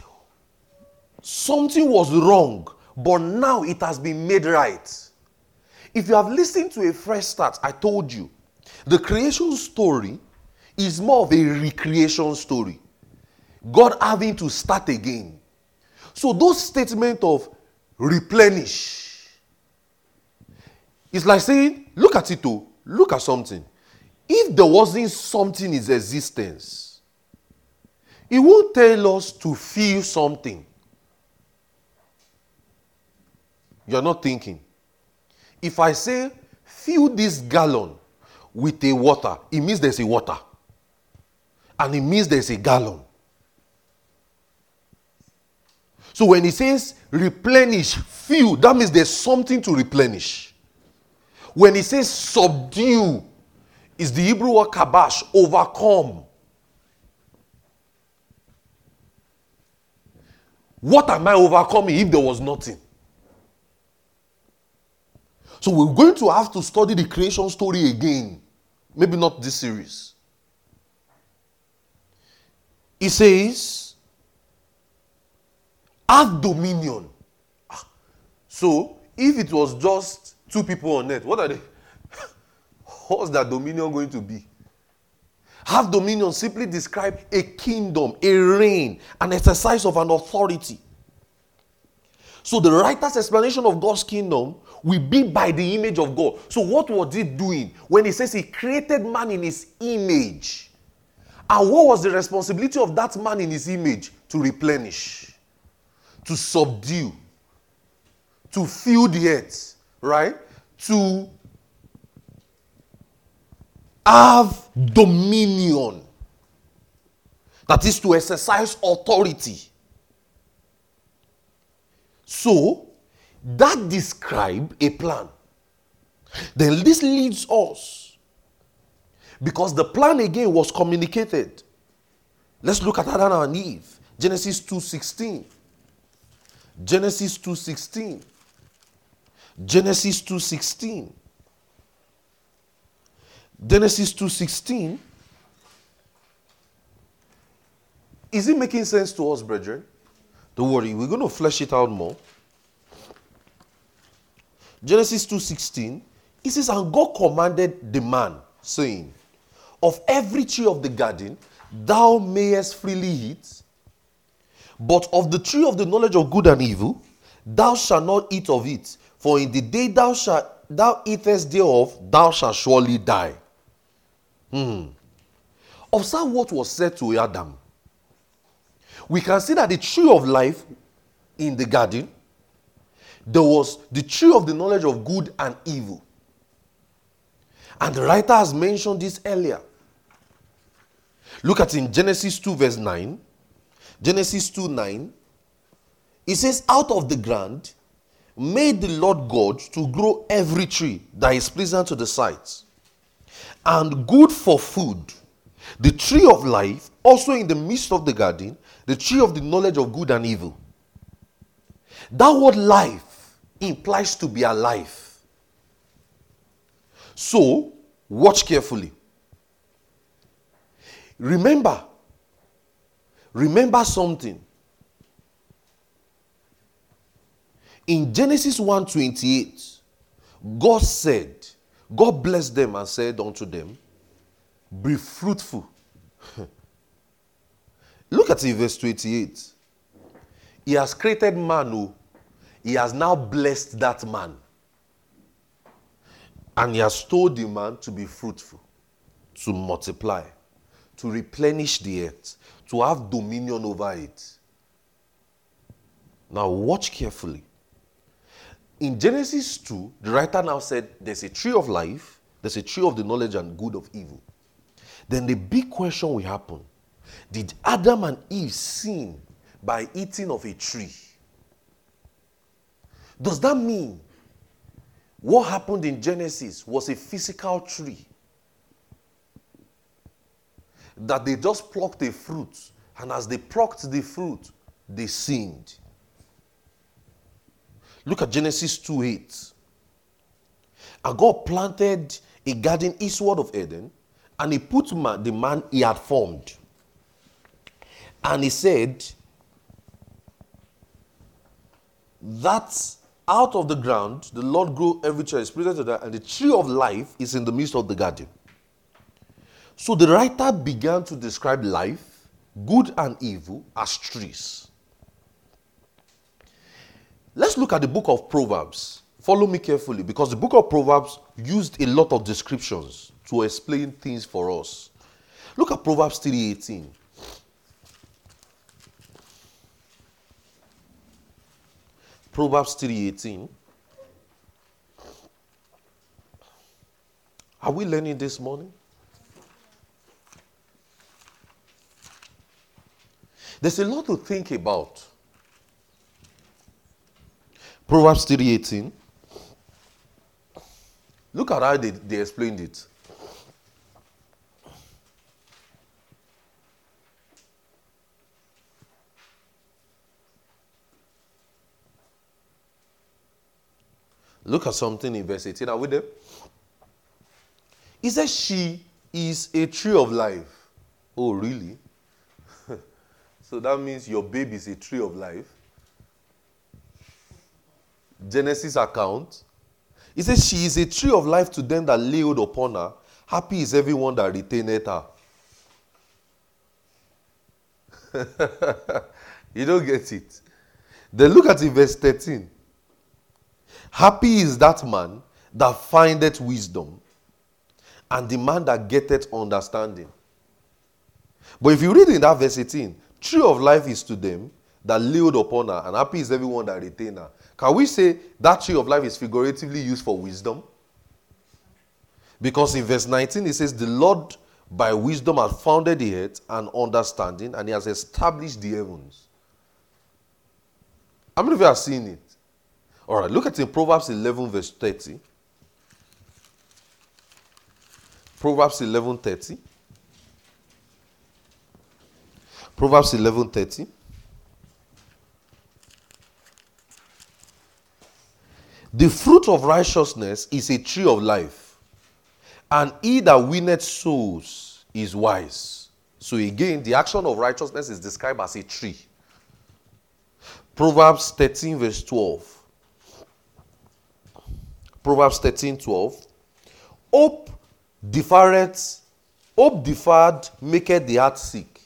something was wrong, but now it has been made right. If you have listened to a fresh start, I told you, the creation story is more of a recreation story. God having to start again. So those statements of replenish, it's like saying, look at it too. Look at something. If there wasn't something in existence, it won't tell us to feel something. You're not thinking. If I say, fill this gallon with a water, it means there's a water. And it means there's a gallon. So when he says replenish, fill, that means there's something to replenish. When he says subdue, is the Hebrew word kabash, overcome. What am I overcoming if there was nothing? So we're going to have to study the creation story again. Maybe not this series. He says, have dominion. Ah, so if it was just two people on earth. What are they? [laughs] What's that dominion going to be? Have dominion simply describe a kingdom, a reign, an exercise of an authority. So the writer's explanation of God's kingdom will be by the image of God. So what was he doing when he says he created man in his image? And what was the responsibility of that man in his image? To replenish, to subdue, to fill the earth right? To have dominion. That is to exercise authority. So, that describe a plan. Then this leads us because the plan again was communicated Let's look at Adam and Eve. Genesis 2:16. Genesis 2:16. Genesis 2:16. Genesis 2:16. Is it making sense to us, brethren? Don't worry, we're going to flesh it out more. Genesis 2:16. It says, And God commanded the man, saying, Of every tree of the garden thou mayest freely eat, but of the tree of the knowledge of good and evil thou shalt not eat of it, for in the day thou shalt thou eatest thereof, thou shalt surely die. Hmm. Observe what was said to Adam. We can see that the tree of life in the garden, there was the tree of the knowledge of good and evil. And the writer has mentioned this earlier. Look at in Genesis 2, verse 9. Genesis 2 9. It says, Out of the ground made the Lord God to grow every tree that is pleasant to the sight and good for food. The tree of life, also in the midst of the garden, the tree of the knowledge of good and evil. That word life implies to be alive. So, watch carefully. Remember, remember something. In Genesis 1:28, God said, God blessed them and said unto them, Be fruitful. [laughs] Look at it, verse 28. He has created man who he has now blessed that man. And he has told the man to be fruitful, to multiply, to replenish the earth, to have dominion over it. Now, watch carefully. In Genesis 2, the writer now said there's a tree of life, there's a tree of the knowledge and good of evil. Then the big question will happen Did Adam and Eve sin by eating of a tree? Does that mean what happened in Genesis was a physical tree? That they just plucked a fruit, and as they plucked the fruit, they sinned. Look at Genesis 2 8. And God planted a garden eastward of Eden, and he put man, the man he had formed. And he said, That out of the ground the Lord grew every tree is that, and the tree of life is in the midst of the garden. So the writer began to describe life, good and evil, as trees. Let's look at the book of Proverbs. Follow me carefully because the book of Proverbs used a lot of descriptions to explain things for us. Look at Proverbs 3:18. Proverbs 3:18. Are we learning this morning? There's a lot to think about. Proverbs 3:18. Look at how they, they explained it. Look at something in verse 18. Are we there? He says, She is a tree of life. Oh, really? So that means your baby is a tree of life. Genesis account. He says, She is a tree of life to them that lay hold upon her. Happy is everyone that retaineth her. [laughs] you don't get it. Then look at it, verse 13. Happy is that man that findeth wisdom, and the man that getteth understanding. But if you read in that verse 18, tree of life is to them that hold upon her, and happy is everyone that retain her. Can we say that tree of life is figuratively used for wisdom? Because in verse 19 it says, The Lord by wisdom has founded the earth and understanding, and he has established the heavens. How many of you have seen it? All right, look at it in Proverbs 11, verse 30. Proverbs 11 30. Proverbs 11:30. The fruit of righteousness is a tree of life, and he that winneth souls is wise. So again, the action of righteousness is described as a tree. Proverbs 13, verse 12. Proverbs 13, 12. Hope deferred, hope deferred maketh the heart sick.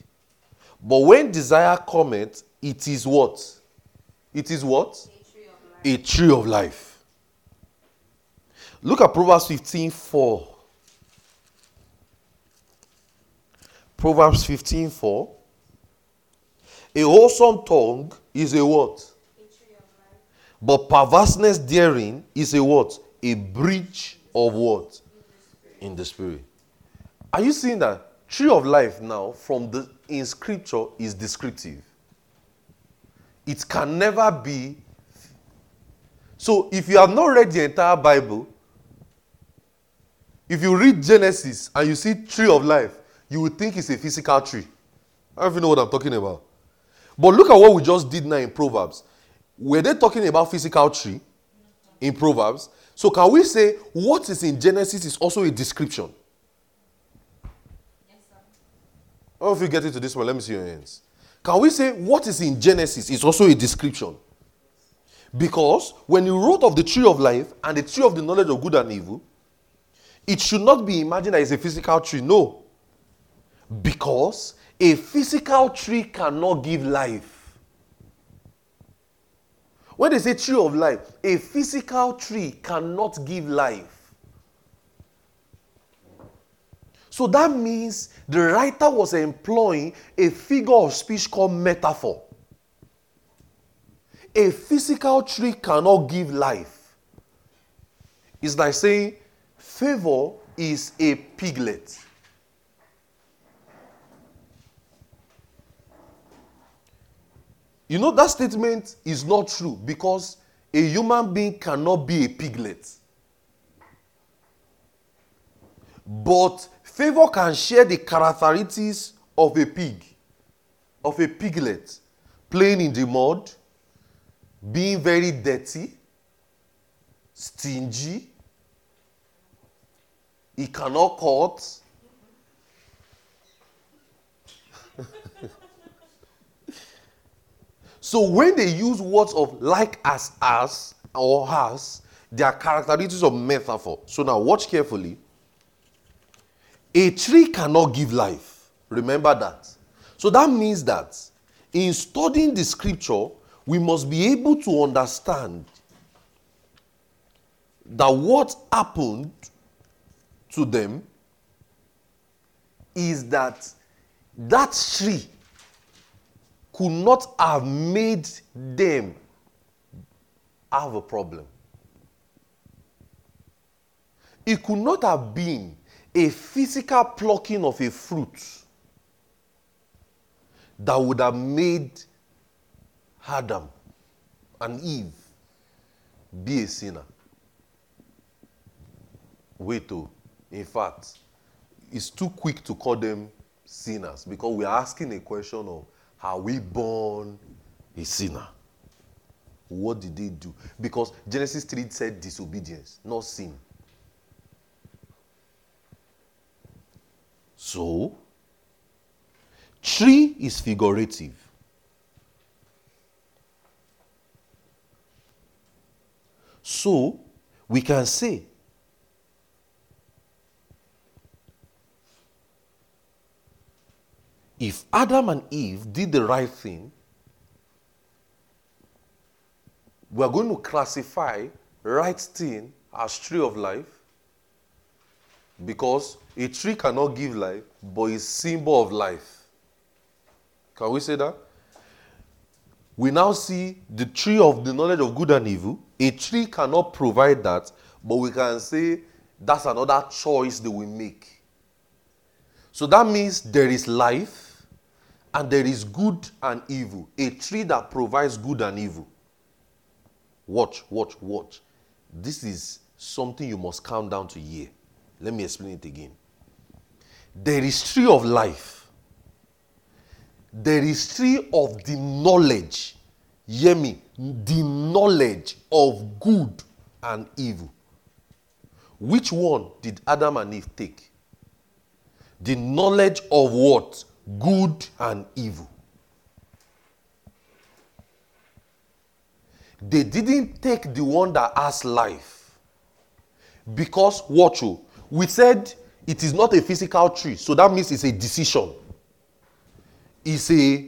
But when desire cometh, it is what? It is what? A tree of life. A tree of life. Look at Proverbs 15, 4. Proverbs 15, 4. A wholesome tongue is a what? But perverseness therein is a what? A breach of what? In the spirit. Are you seeing that tree of life now from the in scripture is descriptive? It can never be. So if you have not read the entire Bible, if you read Genesis and you see tree of life, you would think it's a physical tree. I don't even know what I'm talking about. But look at what we just did now in Proverbs. Were they talking about physical tree in Proverbs? So can we say what is in Genesis is also a description? Yes, sir. Don't if you get into this one. Let me see your hands. Can we say what is in Genesis is also a description? Because when you wrote of the tree of life and the tree of the knowledge of good and evil, it should not be imagined as a physical tree. No. Because a physical tree cannot give life. When they say tree of life, a physical tree cannot give life. So that means the writer was employing a figure of speech called metaphor. A physical tree cannot give life. It's like saying favor is a piglet. You know, that statement is not true because a human being cannot be a piglet. But favor can share the characteristics of a pig, of a piglet, playing in the mud, being very dirty, stingy, he cannot cut, [laughs] So when they use words of like as as or has, they are characteristics of metaphor. So now watch carefully. A tree cannot give life. Remember that. So that means that in studying the scripture, we must be able to understand that what happened to them is that that tree could not have made them have a problem. It could not have been a physical plucking of a fruit that would have made Adam and Eve be a sinner. Wait, oh, in fact, it's too quick to call them sinners because we're asking a question of are we born a sinner? What did they do? Because Genesis 3 said disobedience, not sin. So, tree is figurative. So, we can say if Adam and Eve did the right thing, we are going to classify right thing as tree of life because a tree cannot give life, but is symbol of life. Can we say that? We now see the tree of the knowledge of good and evil. A tree cannot provide that, but we can say that's another choice that we make. So that means there is life and there is good and evil. A tree that provides good and evil. Watch, watch, watch. This is something you must calm down to hear. Let me explain it again. There is tree of life. there is tree of the knowledge. Hear me. The knowledge of good and evil. Which one did Adam and Eve take? The knowledge of what? Good and evil. They didn't take the one that has life. Because, watch oh? you, we said it is not a physical tree, so that means it's a decision. It's a,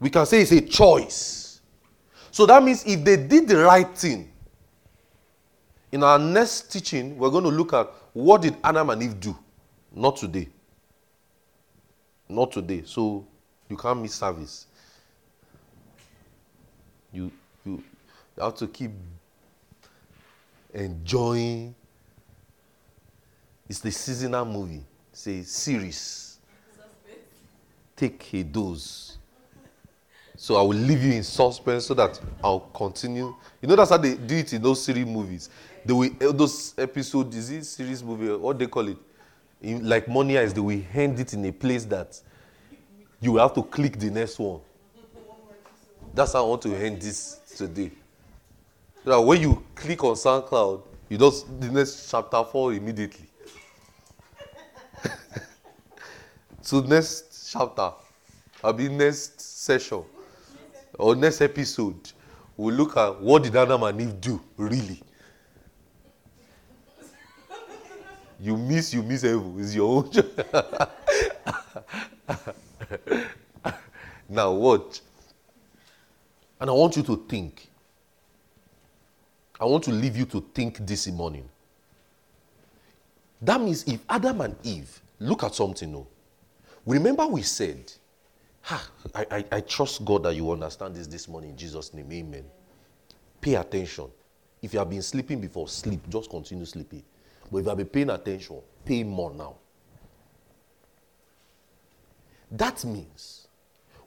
we can say it's a choice. So that means if they did the right thing, in our next teaching, we're going to look at what did Adam and Eve do? Not today. Not today. So you can't miss service. You you you have to keep enjoying. It's the seasonal movie. Say series. Take a dose. So I will leave you in suspense so that I'll continue. You know that's how they do it in those series movies. They will eh, those episodes, is it series movie? Eh, what they call it? In, like money is they will hand it in a place that you will have to click the next one. That's how I want to end this today. So that when you click on SoundCloud, you just the next chapter four immediately. [laughs] so next chapter, I'll be next session or next episode, we'll look at what did Adam and Eve do really. You miss, you miss evil. It's your own. [laughs] now watch. And I want you to think. I want to leave you to think this morning. That means if Adam and Eve look at something, no. Remember we said, ha, I, I, I trust God that you understand this this morning in Jesus' name. Amen. Pay attention. If you have been sleeping before, sleep. Just continue sleeping. But if you have been paying attention, pay more now. That means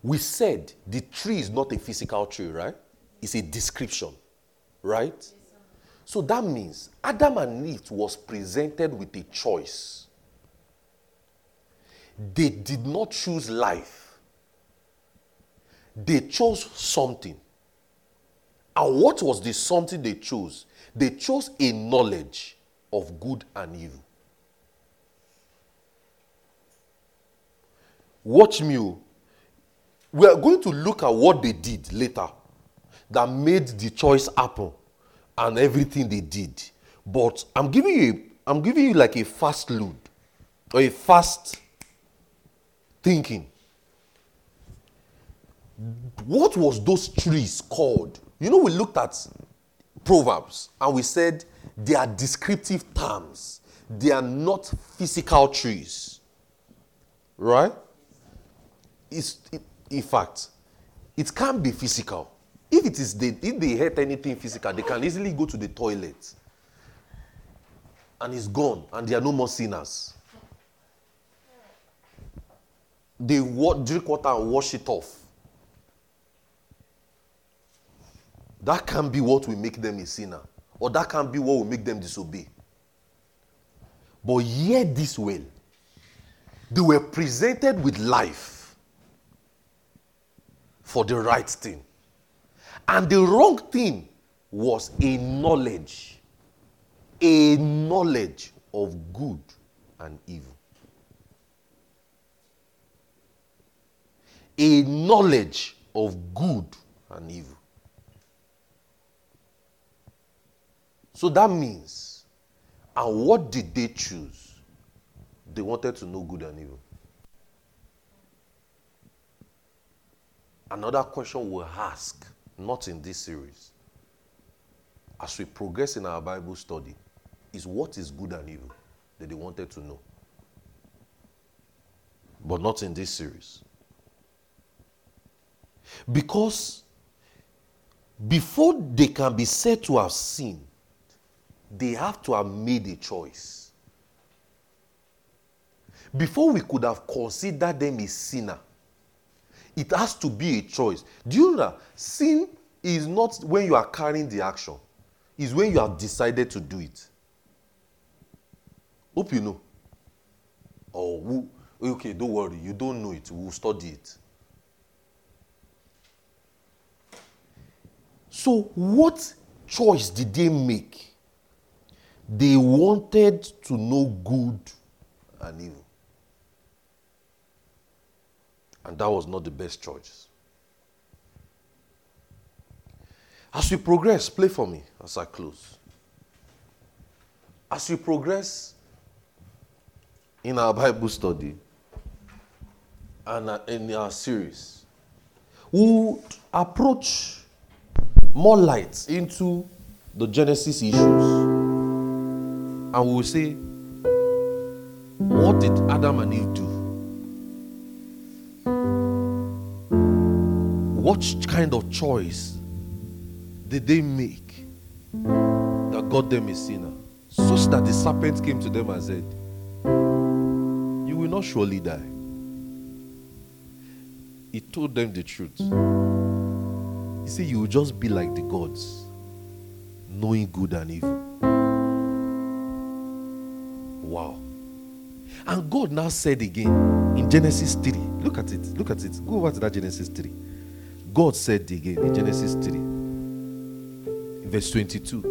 we said the tree is not a physical tree, right? It's a description, right? So that means Adam and Eve was presented with a choice. They did not choose life. They chose something. And what was the something they chose? They chose a knowledge of good and evil. Watch me. Oh. We are going to look at what they did later that made the choice happen and everything they did. But I'm giving you I'm giving you like a fast load or a fast thinking. What was those trees called? You know, we looked at Proverbs and we said they are descriptive terms. They are not physical trees. Right? It's, it, in fact, it can't be physical. If it is they, if they hurt anything physical, they can easily go to the toilet. And it's gone, and there are no more sinners. They drink water and wash it off. That can be what will make them a sinner. Or that can be what will make them disobey. But hear this well. They were presented with life for the right thing. And the wrong thing was a knowledge, a knowledge of good and evil. A knowledge of good and evil. So that means, and what did they choose? They wanted to know good and evil. Another question we'll ask, not in this series, as we progress in our Bible study, is what is good and evil that they wanted to know. But not in this series. Because before they can be said to have sinned, they have to have made a choice. Before we could have considered them a sinner, it has to be a choice. Do you know sin is not when you are carrying the action, it's when you have decided to do it. Hope you know. Or who, okay, don't worry, you don't know it, we'll study it. So, what choice did they make? They wanted to know good and evil. And that was not the best choice. As we progress, play for me as I close. As we progress in our Bible study and in our series, we'll approach more light into the Genesis issues. And we'll say, what did Adam and Eve do? Kind of choice did they make that got them a sinner? Such that the serpent came to them and said, You will not surely die. He told them the truth. He said, You will just be like the gods, knowing good and evil. Wow. And God now said again in Genesis 3. Look at it. Look at it. Go over to that Genesis 3. God said again in Genesis 3, verse 22.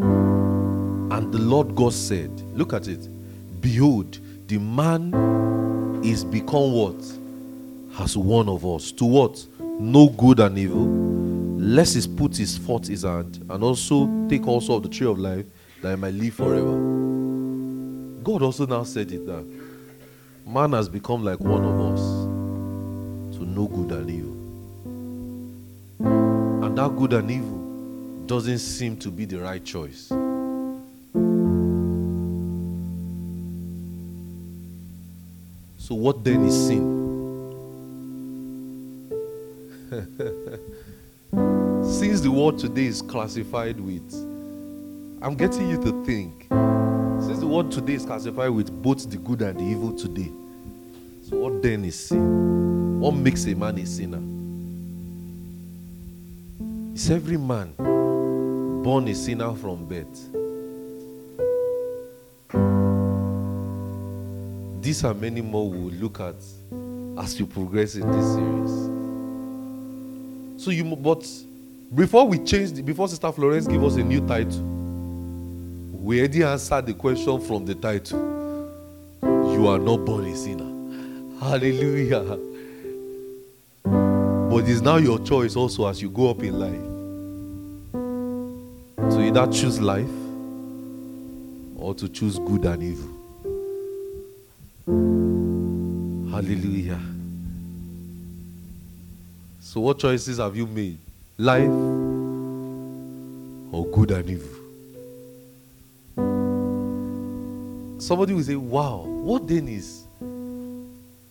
And the Lord God said, Look at it. Behold, the man is become what? As one of us. To what? Know good and evil. Lest he put his foot his hand and also take also of the tree of life that he might live forever. God also now said it that man has become like one of us to no good and evil. That good and evil doesn't seem to be the right choice. So, what then is sin? [laughs] Since the world today is classified with, I'm getting you to think. Since the world today is classified with both the good and the evil today, so what then is sin? What makes a man a sinner? Is every man born a sinner from birth? These are many more we will look at as we progress in this series. So you, but before we change, before Sister Florence give us a new title, we already answered the question from the title. You are not born a sinner. Hallelujah. But it's now your choice also as you go up in life. To either choose life or to choose good and evil. Hallelujah. So, what choices have you made? Life or good and evil? Somebody will say, Wow, what then is?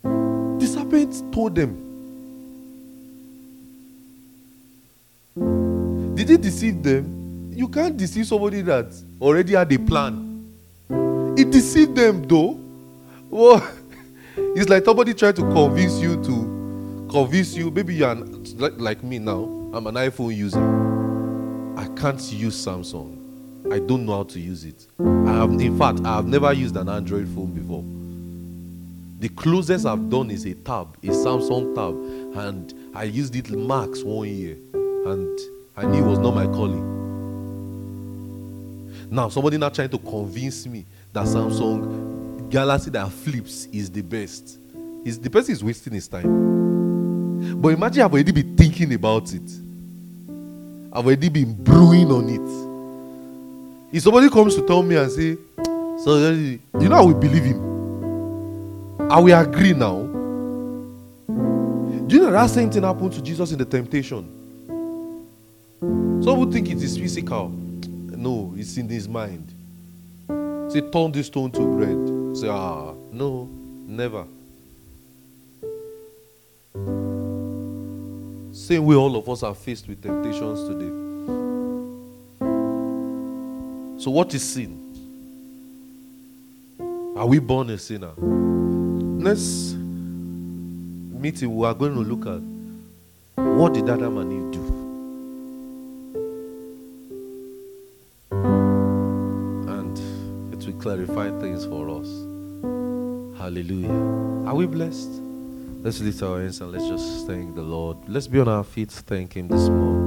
The serpent told them. Did deceive them? You can't deceive somebody that already had a plan. It deceived them though. Well, [laughs] it's like somebody trying to convince you to convince you. Maybe you're an, like, like me now. I'm an iPhone user. I can't use Samsung. I don't know how to use it. I have, in fact, I have never used an Android phone before. The closest I've done is a tab, a Samsung tab, and I used it max one year, and I knew it was not my calling. Now, somebody now trying to convince me that Samsung Galaxy that flips is the best. Is the person is wasting his time. But imagine I've already been thinking about it. I've already been brewing on it. If somebody comes to tell me and say, so you know I will believe him. I will agree now. Do you know that same thing happened to Jesus in the temptation? Some would think it is physical. No, it's in his mind. Say, turn this stone to bread. Say, ah, no, never. Same way all of us are faced with temptations today. So, what is sin? Are we born a sinner? Next meeting, we are going to look at what did Adam and Eve do? Clarify things for us. Hallelujah. Are we blessed? Let's lift our hands and let's just thank the Lord. Let's be on our feet, thank Him this morning.